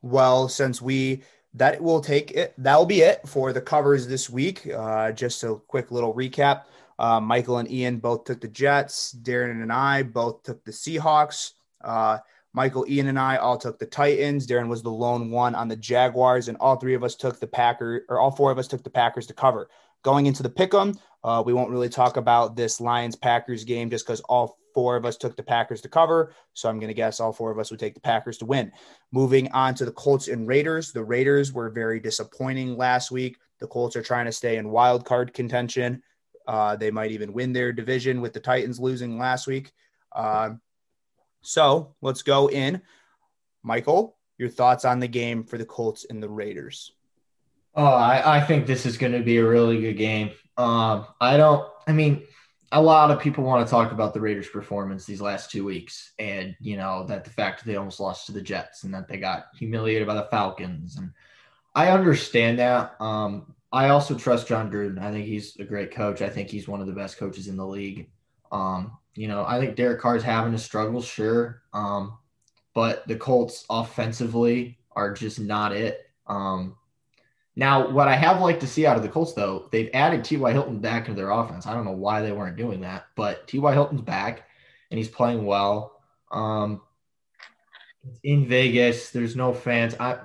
Well, since we that will take it. That will be it for the covers this week. Uh, just a quick little recap. Uh, Michael and Ian both took the Jets. Darin and I both took the Seahawks. Uh, Michael, Ian, and I all took the Titans. Darin was the lone one on the Jaguars, and all three of us took the Packers, or all four of us took the Packers to cover. Going into the pick'em, uh, we won't really talk about this Lions Packers game just because all four of us took the Packers to cover. So I'm going to guess all four of us would take the Packers to win. Moving on to the Colts and Raiders. The Raiders were very disappointing last week. The Colts are trying to stay in wild card contention. Uh, they might even win their division with the Titans losing last week. Uh, so let's go in. Michael, your thoughts on the game for the Colts and the Raiders? Oh, I, I think this is going to be a really good game. Um, I don't, I mean, a lot of people want to talk about the Raiders' performance these last two weeks, and you know that the fact that they almost lost to the Jets and that they got humiliated by the Falcons, and I understand that. Um, I also trust Jon Gruden. I think he's a great coach. I think he's one of the best coaches in the league. Um, you know, I think Derek Carr's having a struggle, sure, um, but the Colts offensively are just not it. Um, now, what I have liked to see out of the Colts, though, they've added T.Y. Hilton back into their offense. I don't know why they weren't doing that, but T.Y. Hilton's back and he's playing well. Um, in Vegas. There's no fans. I,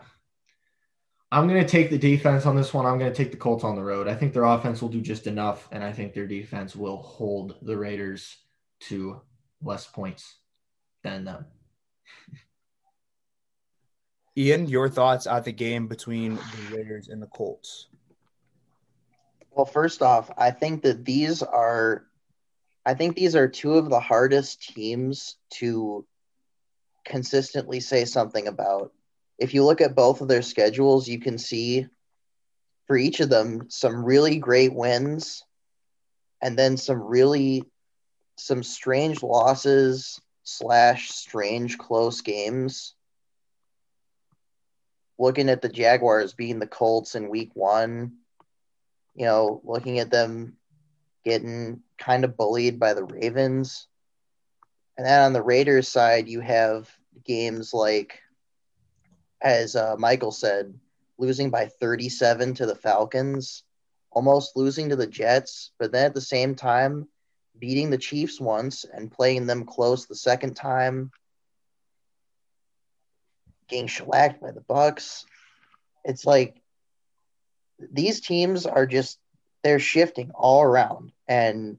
I'm going to take the defense on this one. I'm going to take the Colts on the road. I think their offense will do just enough, and I think their defense will hold the Raiders to less points than them. Ian, your thoughts on the game between the Raiders and the Colts? Well, first off, I think that these are I think these are two of the hardest teams to consistently say something about. If you look at both of their schedules, you can see for each of them some really great wins and then some really some strange losses slash strange close games. Looking at the Jaguars beating the Colts in week one, you know, looking at them getting kind of bullied by the Ravens. And then on the Raiders side, you have games like, as uh, Michael said, losing by 37 to the Falcons, almost losing to the Jets, but then at the same time, beating the Chiefs once and playing them close the second time, getting shellacked by the Bucs. It's like these teams are just they're shifting all around. And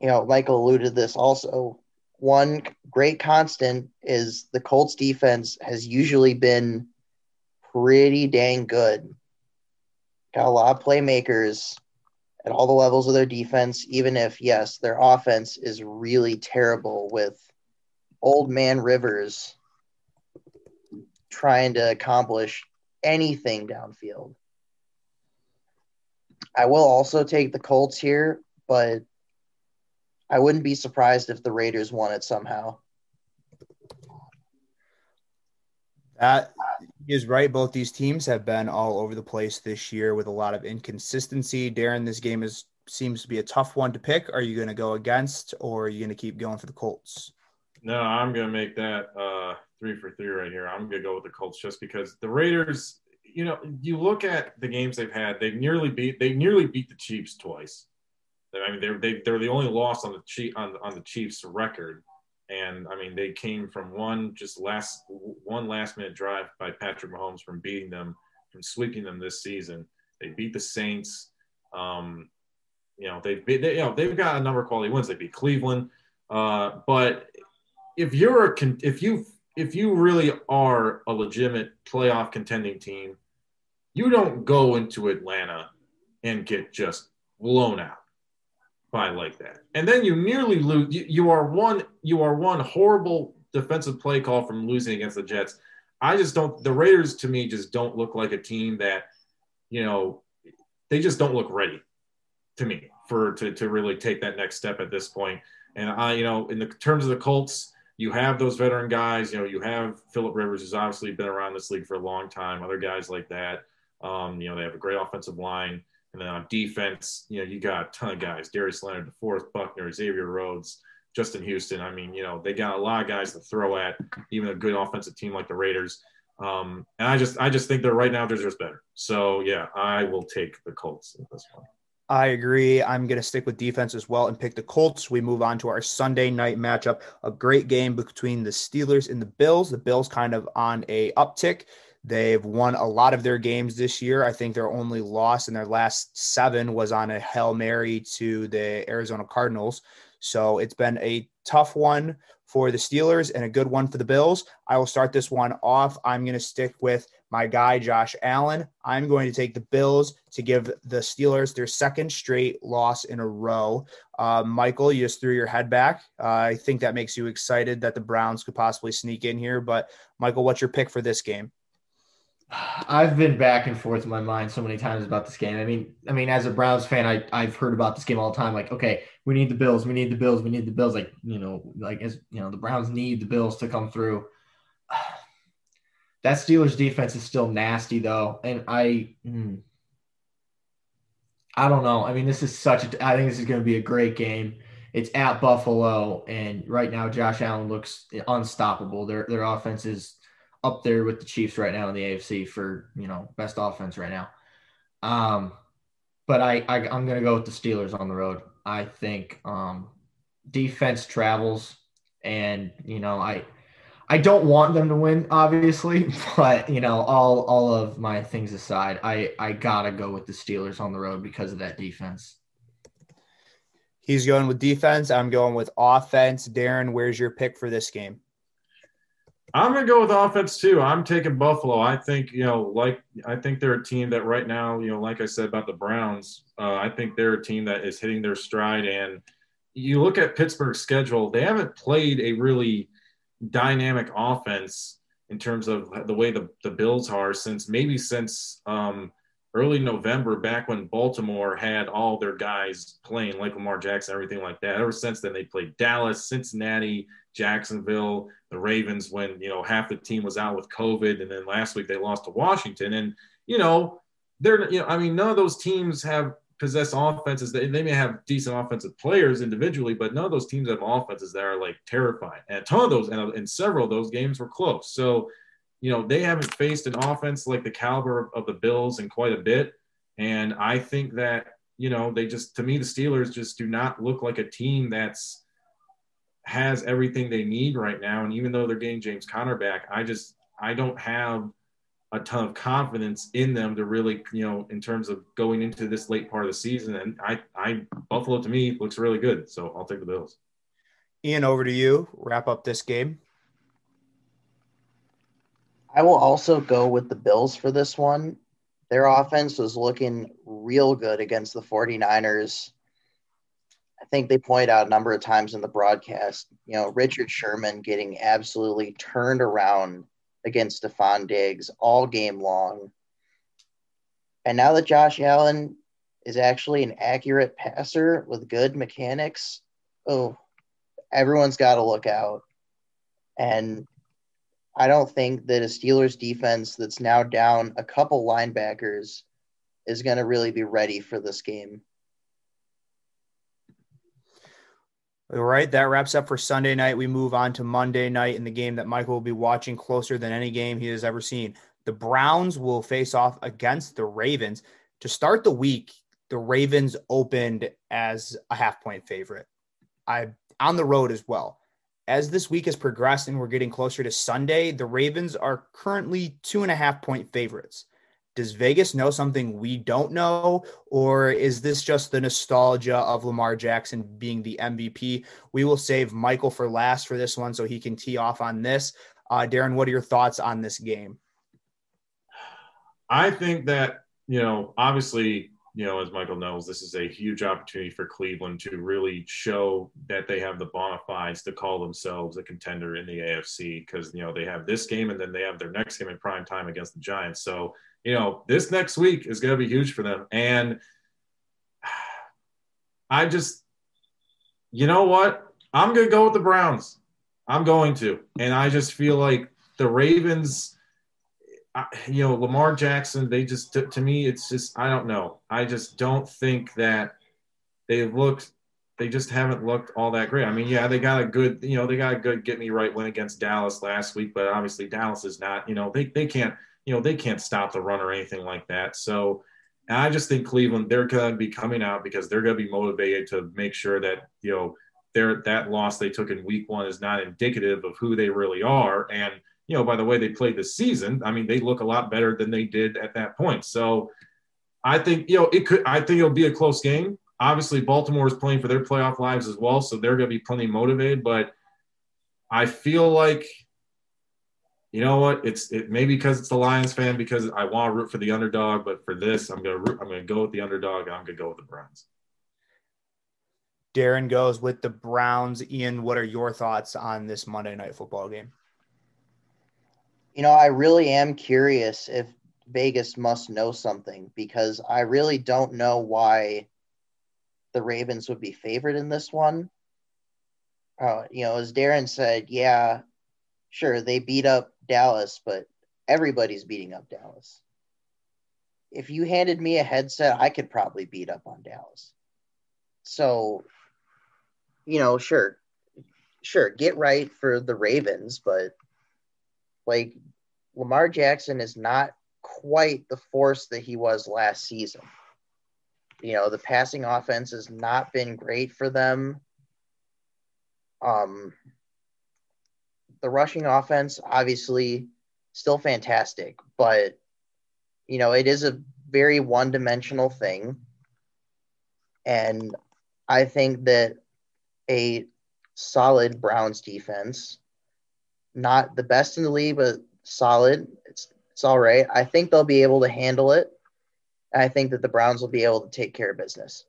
you know michael alluded to this also. One great constant is the colts defense has usually been pretty dang good. Got a lot of playmakers at all the levels of their defense even if yes their offense is really terrible with old man rivers trying to accomplish anything downfield I will also take the Colts here, but I wouldn't be surprised if the Raiders won it somehow. That is right. Both these teams have been all over the place this year with a lot of inconsistency. Darin, this game is seems to be a tough one to pick. Are you going to go against, or are you going to keep going for the Colts? No, I'm to make that uh, three for three right here. I'm to go with the Colts just because the Raiders you know, you look at the games they've had. They've nearly beat. They nearly beat the Chiefs twice. I mean, they're they, they're the only loss on the Chief on on the Chiefs record. And I mean, they came from one just last one last minute drive by Patrick Mahomes from beating them, from sweeping them this season. They beat the Saints. Um, you know, they've they, you know they've got a number of quality wins. They beat Cleveland. Uh, but if you're a if you if you really are a legitimate playoff contending team, you don't go into Atlanta and get just blown out by like that. And then you nearly lose. You, you are one. You are one horrible defensive play call from losing against the Jets. I just don't. The Raiders to me just don't look like a team that, you know, they just don't look ready to me for to to really take that next step at this point. And I, you know, in the terms of the Colts, you have those veteran guys. You know, you have Philip Rivers, who's obviously been around this league for a long time. Other guys like that. Um, you know, they have a great offensive line. And then on defense, you know, you got a ton of guys Darius Leonard, DeForest Buckner, Xavier Rhodes, Justin Houston. I mean, you know, they got a lot of guys to throw at, even a good offensive team like the Raiders. Um, and I just, I just think they're right now they're just better. So yeah, I will take the Colts in this one. I agree. I'm going to stick with defense as well and pick the Colts. We move on to our Sunday night matchup. A great game between the Steelers and the Bills. The Bills kind of on a uptick. They've won a lot of their games this year. I think their only loss in their last seven was on a Hail Mary to the Arizona Cardinals. So it's been a tough one for the Steelers and a good one for the Bills. I will start this one off. I'm going to stick with my guy, Josh Allen. I'm going to take the Bills to give the Steelers their second straight loss in a row. Uh, Michael, you just threw your head back. Uh, I think that makes you excited that the Browns could possibly sneak in here. But, Michael, what's your pick for this game? I've been back and forth in my mind so many times about this game. I mean, I mean, as a Browns fan, I I've heard about this game all the time. Like, okay, we need the Bills, we need the Bills, we need the Bills. Like, you know, like as you know, the Browns need the Bills to come through. That Steelers defense is still nasty though, and I, hmm, I don't know. I mean, this is such a. I think this is going to be a great game. It's at Buffalo, and right now Josh Allen looks unstoppable. Their their offense is up there with the Chiefs right now in the AFC for you know best offense right now. Um, but I, I am gonna go with the Steelers on the road. I think um, defense travels, and you know I I don't want them to win, obviously, but you know all all of my things aside, I I gotta go with the Steelers on the road because of that defense. He's going with defense. I'm going with offense. Darin, where's your pick for this game? I'm gonna go with offense too. I'm taking Buffalo. I think you know, like I think they're a team that right now, you know, like I said about the Browns, uh, I think they're a team that is hitting their stride. And you look at Pittsburgh's schedule; they haven't played a really dynamic offense in terms of the way the, the Bills are since maybe since um, early November, back when Baltimore had all their guys playing like Lamar Jackson, everything like that. Ever since then, they played Dallas, Cincinnati, Jacksonville, the Ravens when, you know, half the team was out with COVID. And then last week they lost to Washington. And, you know, they're, you know, I mean, none of those teams have possessed offenses. They, they may have decent offensive players individually, but none of those teams have offenses that are like terrifying. And a ton of those, and, and several of those games were close. So, you know, they haven't faced an offense like the caliber of the Bills in quite a bit. And I think that, you know, they just, to me, the Steelers just do not look like a team that's has everything they need right now. And even though they're getting James Conner back, I just, I don't have a ton of confidence in them to really, you know, in terms of going into this late part of the season. And I, I, Buffalo to me looks really good. So I'll take the Bills. Ian, over to you. Wrap up this game. I will also go with the Bills for this one. Their offense was looking real good against the 49ers. I think they pointed out a number of times in the broadcast, you know, Richard Sherman getting absolutely turned around against Stefon Diggs all game long. And now that Josh Allen is actually an accurate passer with good mechanics, oh, everyone's got to look out. And I don't think that a Steelers defense that's now down a couple linebackers is going to really be ready for this game. All right, that wraps up for Sunday night. We move on to Monday night in the game that Michael will be watching closer than any game he has ever seen. The Browns will face off against the Ravens. To start the week, the Ravens opened as a half point favorite. I on the road as well as this week has progressed and we're getting closer to Sunday, the Ravens are currently two and a half point favorites. Does Vegas know something we don't know, or is this just the nostalgia of Lamar Jackson being the MVP? We will save Michael for last for this one so he can tee off on this. Uh, Darin, what are your thoughts on this game? I think that, you know, obviously you know, as Michael knows, this is a huge opportunity for Cleveland to really show that they have the bona fides to call themselves a contender in the AFC because, you know, they have this game and then they have their next game in prime time against the Giants. So, you know, this next week is going to be huge for them. And I just, you know what? I'm going to go with the Browns. I'm going to. And I just feel like the Ravens you know, Lamar Jackson, they just, to, to, me, it's just, I don't know. I just don't think that they've looked, they just haven't looked all that great. I mean, yeah, they got a good, you know, they got a good get me right win against Dallas last week, but obviously Dallas is not, you know, they, they can't, you know, they can't stop the run or anything like that. So I just think Cleveland, they're going to be coming out because they're going to be motivated to make sure that, you know, their, that loss they took in week one is not indicative of who they really are. And, you know, by the way they played this season, I mean, they look a lot better than they did at that point. So I think, you know, it could, I think it'll be a close game. Obviously, Baltimore is playing for their playoff lives as well. So they're going to be plenty motivated. But I feel like, you know what? It's it maybe because it's the Lions fan because I want to root for the underdog, but for this, I'm gonna root, I'm gonna go with the underdog. I'm gonna go with the Browns. Darin goes with the Browns. Ian, what are your thoughts on this Monday night football game? You know, I really am curious if Vegas must know something because I really don't know why the Ravens would be favored in this one. Uh, you know, as Darin said, yeah, sure, they beat up Dallas, but everybody's beating up Dallas. If you handed me a headset, I could probably beat up on Dallas. So, you know, sure, sure, get right for the Ravens, but like Lamar Jackson is not quite the force that he was last season. You know, the passing offense has not been great for them. Um, the rushing offense, obviously, still fantastic, but you know, it is a very one dimensional thing. And I think that a solid Browns defense not the best in the league, but solid. It's it's all right. I think they'll be able to handle it. I think that the Browns will be able to take care of business.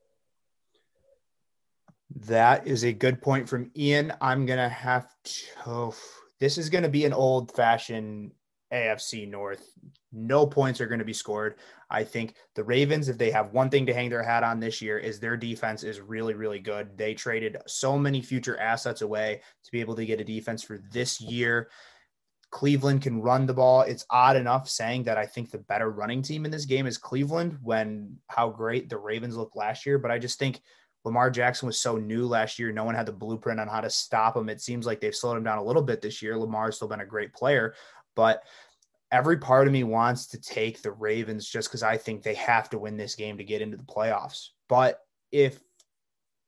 That is a good point from Ian. I'm gonna have to. Oh, this is gonna be an old fashioned AFC North. No points are going to be scored. I think the Ravens, if they have one thing to hang their hat on this year, is their defense is really, really good. They traded so many future assets away to be able to get a defense for this year. Cleveland can run the ball. It's odd enough saying that I think the better running team in this game is Cleveland when how great the Ravens looked last year. But I just think Lamar Jackson was so new last year. No one had the blueprint on how to stop him. It seems like they've slowed him down a little bit this year. Lamar's still been a great player, but every part of me wants to take the Ravens just because I think they have to win this game to get into the playoffs. But if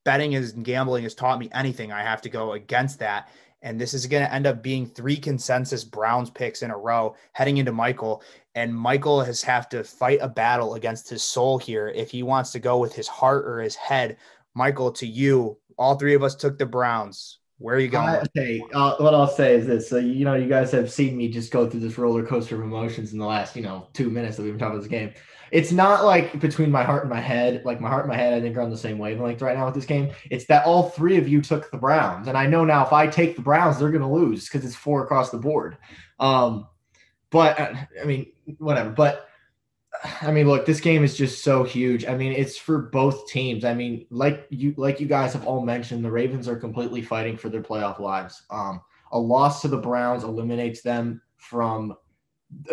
betting is gambling has taught me anything, I have to go against that. And this is going to end up being three consensus Browns picks in a row heading into Michael. And Michael has have to fight a battle against his soul here if he wants to go with his heart or his head. Michael, to you, all three of us took the Browns. Where are you going? Okay, uh, what I'll say is this: so you know, you guys have seen me just go through this roller coaster of emotions in the last, you know, two minutes that we've been talking about this game. It's not like between my heart and my head. Like my heart and my head, I think are on the same wavelength right now with this game. It's that all three of you took the Browns, and I know now if I take the Browns, they're going to lose because it's four across the board. Um, but uh, I mean, whatever. But I mean, look, this game is just so huge. I mean, it's for both teams. I mean, like you like you guys have all mentioned, the Ravens are completely fighting for their playoff lives. Um, a loss to the Browns eliminates them from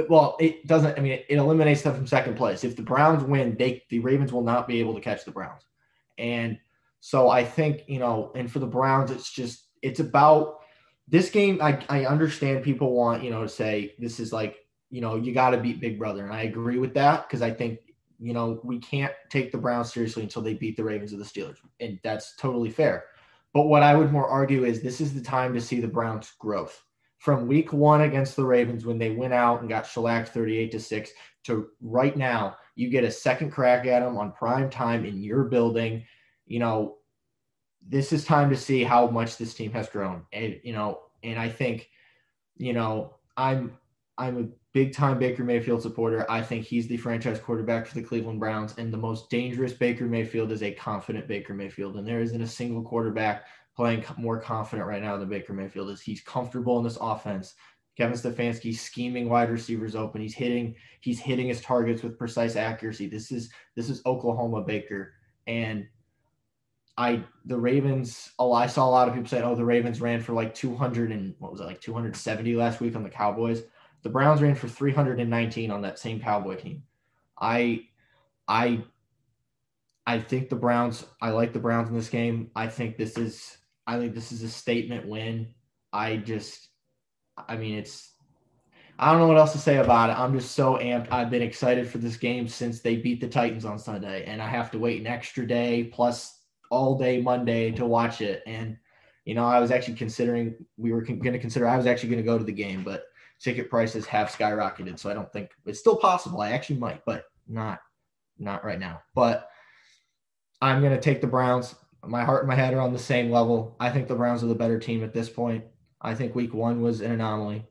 well, it doesn't I mean it, it eliminates them from second place. If the Browns win, they the Ravens will not be able to catch the Browns. And so I think, you know, and for the Browns, it's just it's about this game. I, I understand people want, you know, to say this is like you know, you got to beat Big Brother. And I agree with that because I think, you know, we can't take the Browns seriously until they beat the Ravens or the Steelers. And that's totally fair. But what I would more argue is this is the time to see the Browns' growth. From week one against the Ravens, when they went out and got shellacked 38 to 6, to right now, you get a second crack at them on prime time in your building. You know, this is time to see how much this team has grown. And, you know, and I think, you know, I'm I'm a big time Baker Mayfield supporter. I think he's the franchise quarterback for the Cleveland Browns. And the most dangerous Baker Mayfield is a confident Baker Mayfield. And there isn't a single quarterback playing more confident right now than Baker Mayfield is. He's comfortable in this offense. Kevin Stefanski scheming wide receivers open. He's hitting, he's hitting his targets with precise accuracy. This is this is Oklahoma Baker. And I the Ravens, oh, I saw a lot of people say, oh, the Ravens ran for like 200 and what was it, like 270 last week on the Cowboys. The Browns ran for 319 on that same Cowboy team. I I I think the Browns I like the Browns in this game. I think this is I think this is a statement win. I just I mean it's I don't know what else to say about it. I'm just so amped. I've been excited for this game since they beat the Titans on Sunday, and I have to wait an extra day plus all day Monday to watch it. And you know, I was actually considering we were going to consider I was actually going to go to the game, but ticket prices have skyrocketed. So I don't think it's still possible. I actually might, but not not right now. But I'm going to take the Browns. My heart and my head are on the same level. I think the Browns are the better team at this point. I think week 1 was an anomaly.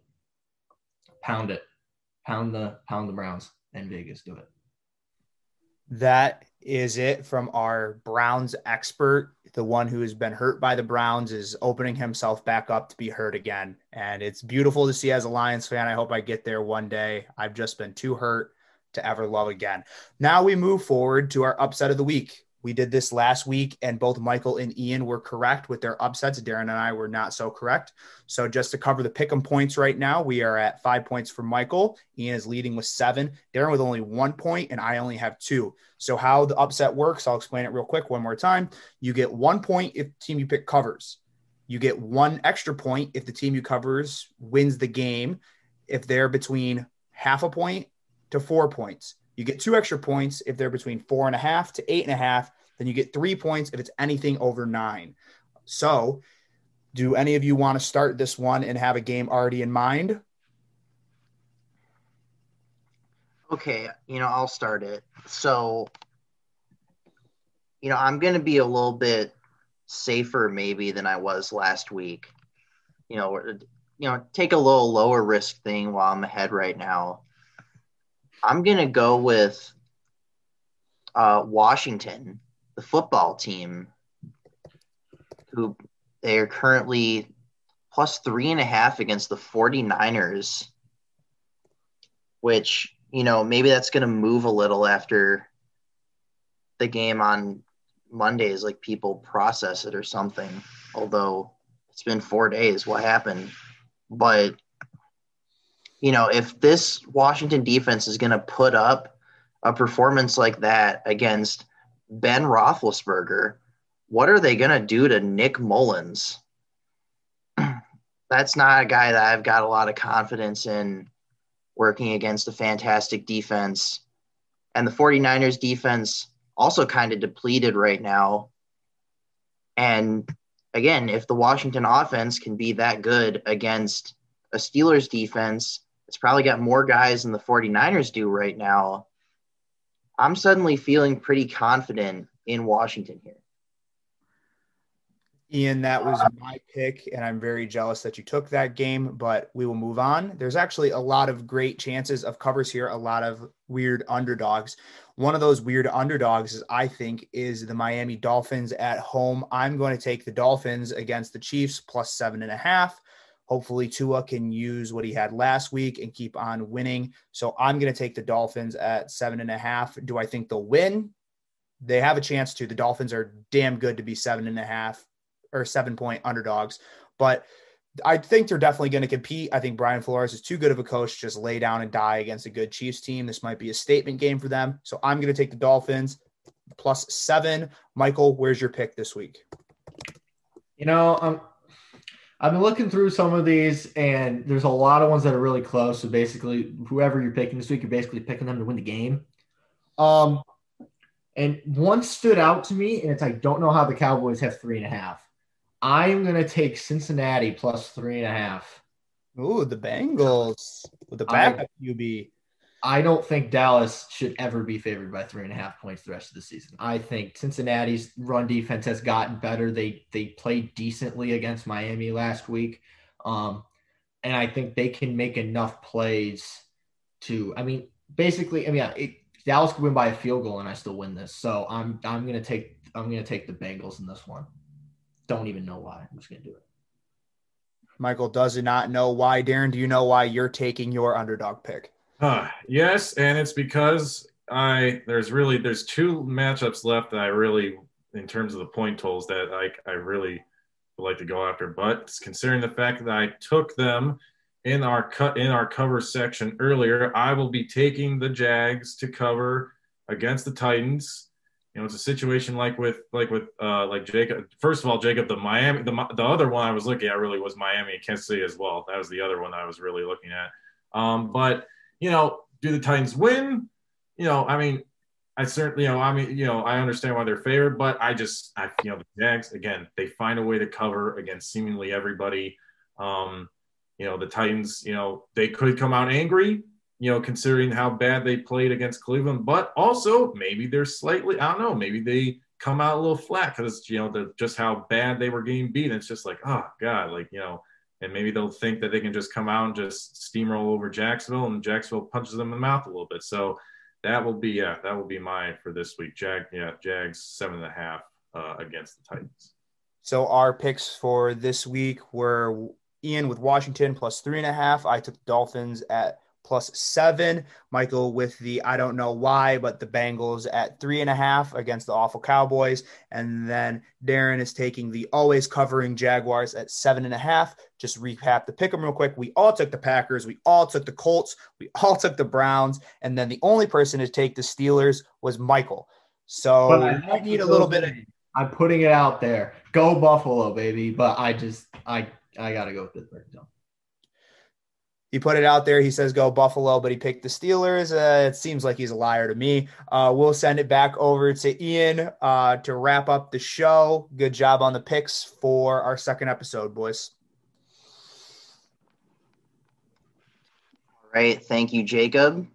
Pound it. Pound the pound the Browns and Vegas do it. That is it from our Browns expert. The one who has been hurt by the Browns is opening himself back up to be hurt again. And it's beautiful to see as a Lions fan. I hope I get there one day. I've just been too hurt to ever love again. Now we move forward to our upset of the week. We did this last week, and both Michael and Ian were correct with their upsets. Darin and I were not so correct. So, just to cover the pick 'em points right now, we are at five points for Michael. Ian is leading with seven. Darin with only one point, and I only have two. So, how the upset works, I'll explain it real quick one more time. You get one point if the team you pick covers. You get one extra point if the team you covers wins the game, if they're between half a point to four points. You get two extra points if they're between four and a half to eight and a half. Then you get three points if it's anything over nine. So, do any of you want to start this one and have a game already in mind? Okay, you know, I'll start it. So, you know, I'm going to be a little bit safer maybe than I was last week. You know, you know, take a little lower risk thing while I'm ahead right now. I'm gonna go with uh, Washington, the football team, who they are currently plus three and a half against the 49ers, which, you know, maybe that's going to move a little after the game on Mondays, like people process it or something. Although it's been four days, what happened? But, you know, if this Washington defense is going to put up a performance like that against Ben Roethlisberger, what are they going to do to Nick Mullens? That's not a guy that I've got a lot of confidence in working against a fantastic defense. And the 49ers defense also kind of depleted right now. And again, if the Washington offense can be that good against a Steelers defense, it's probably got more guys than the 49ers do right now. I'm suddenly feeling pretty confident in Washington here. Ian, that was my pick, and I'm very jealous that you took that game, but we will move on. There's actually a lot of great chances of covers here, a lot of weird underdogs. One of those weird underdogs, is, I think, is the Miami Dolphins at home. I'm going to take the Dolphins against the Chiefs plus seven and a half. Hopefully, Tua can use what he had last week and keep on winning. So I'm going to take the Dolphins at seven and a half. Do I think they'll win? They have a chance to. The Dolphins are damn good to be seven and a half or seven point underdogs. But I think they're definitely going to compete. I think Brian Flores is too good of a coach to just lay down and die against a good Chiefs team. This might be a statement game for them. So I'm going to take the Dolphins plus seven. Michael, where's your pick this week? You know, um, I've been looking through some of these, and there's a lot of ones that are really close. So basically, whoever you're picking this week, you're basically picking them to win the game. Um, and one stood out to me, and it's I don't know how the Cowboys have three and a half. I'm going to take Cincinnati plus three and a half. Ooh, the Bengals with the backup I, QB. I don't think Dallas should ever be favored by three and a half points the rest of the season. I think Cincinnati's run defense has gotten better. They they played decently against Miami last week, um, and I think they can make enough plays to. I mean, basically, I mean, it, Dallas could win by a field goal, and I still win this. So I'm I'm gonna take I'm gonna take the Bengals in this one don't even know why. I'm just to do it. Michael does not know why. Darin, do you know why you're taking your underdog pick? Uh, yes, and it's because I there's really there's two matchups left that I really in terms of the point totals that I I really would like to go after. But considering the fact that I took them in our cut in our cover section earlier, I will be taking the Jags to cover against the Titans you know, it's a situation like with like with uh, like Jacob. First of all, Jacob, the Miami, the the other one I was looking at really was Miami and Kansas City as well. That was the other one I was really looking at. Um, but you know, do the Titans win? You know, I mean, I certainly, you know, I mean, you know, I understand why they're favored, but I just, I, you know, the Jags again, they find a way to cover against seemingly everybody. Um, you know, the Titans, you know, they could come out angry you know, considering how bad they played against Cleveland, but also maybe they're slightly, I don't know, maybe they come out a little flat because, you know, the, just how bad they were getting beat. It's just like, oh, God, like, you know, and maybe they'll think that they can just come out and just steamroll over Jacksonville and Jacksonville punches them in the mouth a little bit. So that will be, yeah, that will be my for this week. Jag, yeah, Jags seven and a half uh, against the Titans. So our picks for this week were Ian with Washington plus three and a half. I took Dolphins at plus seven. Michael with the I don't know why, but the Bengals at three and a half against the awful Cowboys. And then Darin is taking the always covering Jaguars at seven and a half. Just recap the pick them real quick. We all took the Packers, we all took the Colts, we all took the Browns, and then the only person to take the Steelers was Michael. So I need a little bit of I'm putting it out there. Go Buffalo, baby. But I just I I gotta go with Pittsburgh he put it out there. He says go Buffalo, but he picked the Steelers. Uh, it seems like he's a liar to me. Uh, we'll send it back over to Ian uh, to wrap up the show. Good job on the picks for our second episode, boys. All right. Thank you, Jacob.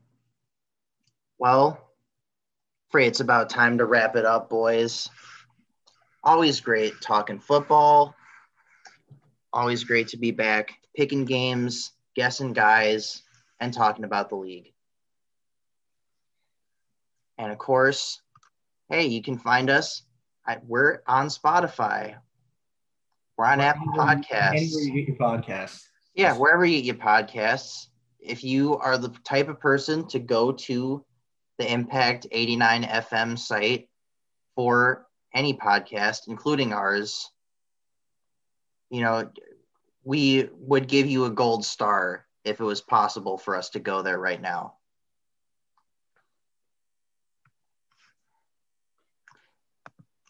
Well, Frey, it's about time to wrap it up, boys. Always great talking football Always great to be back, picking games, guessing guys, and talking about the league. And of course, hey, you can find us. At, we're on Spotify. We're on Apple Podcasts. Anywhere you get your podcasts. Yeah, wherever you get your podcasts. If you are the type of person to go to the Impact 89 FM site for any podcast, including ours, you know, we would give you a gold star if it was possible for us to go there right now.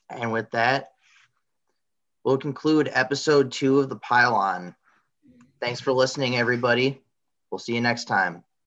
And with that, we'll conclude episode two of the Pylon. Thanks for listening, everybody. We'll see you next time.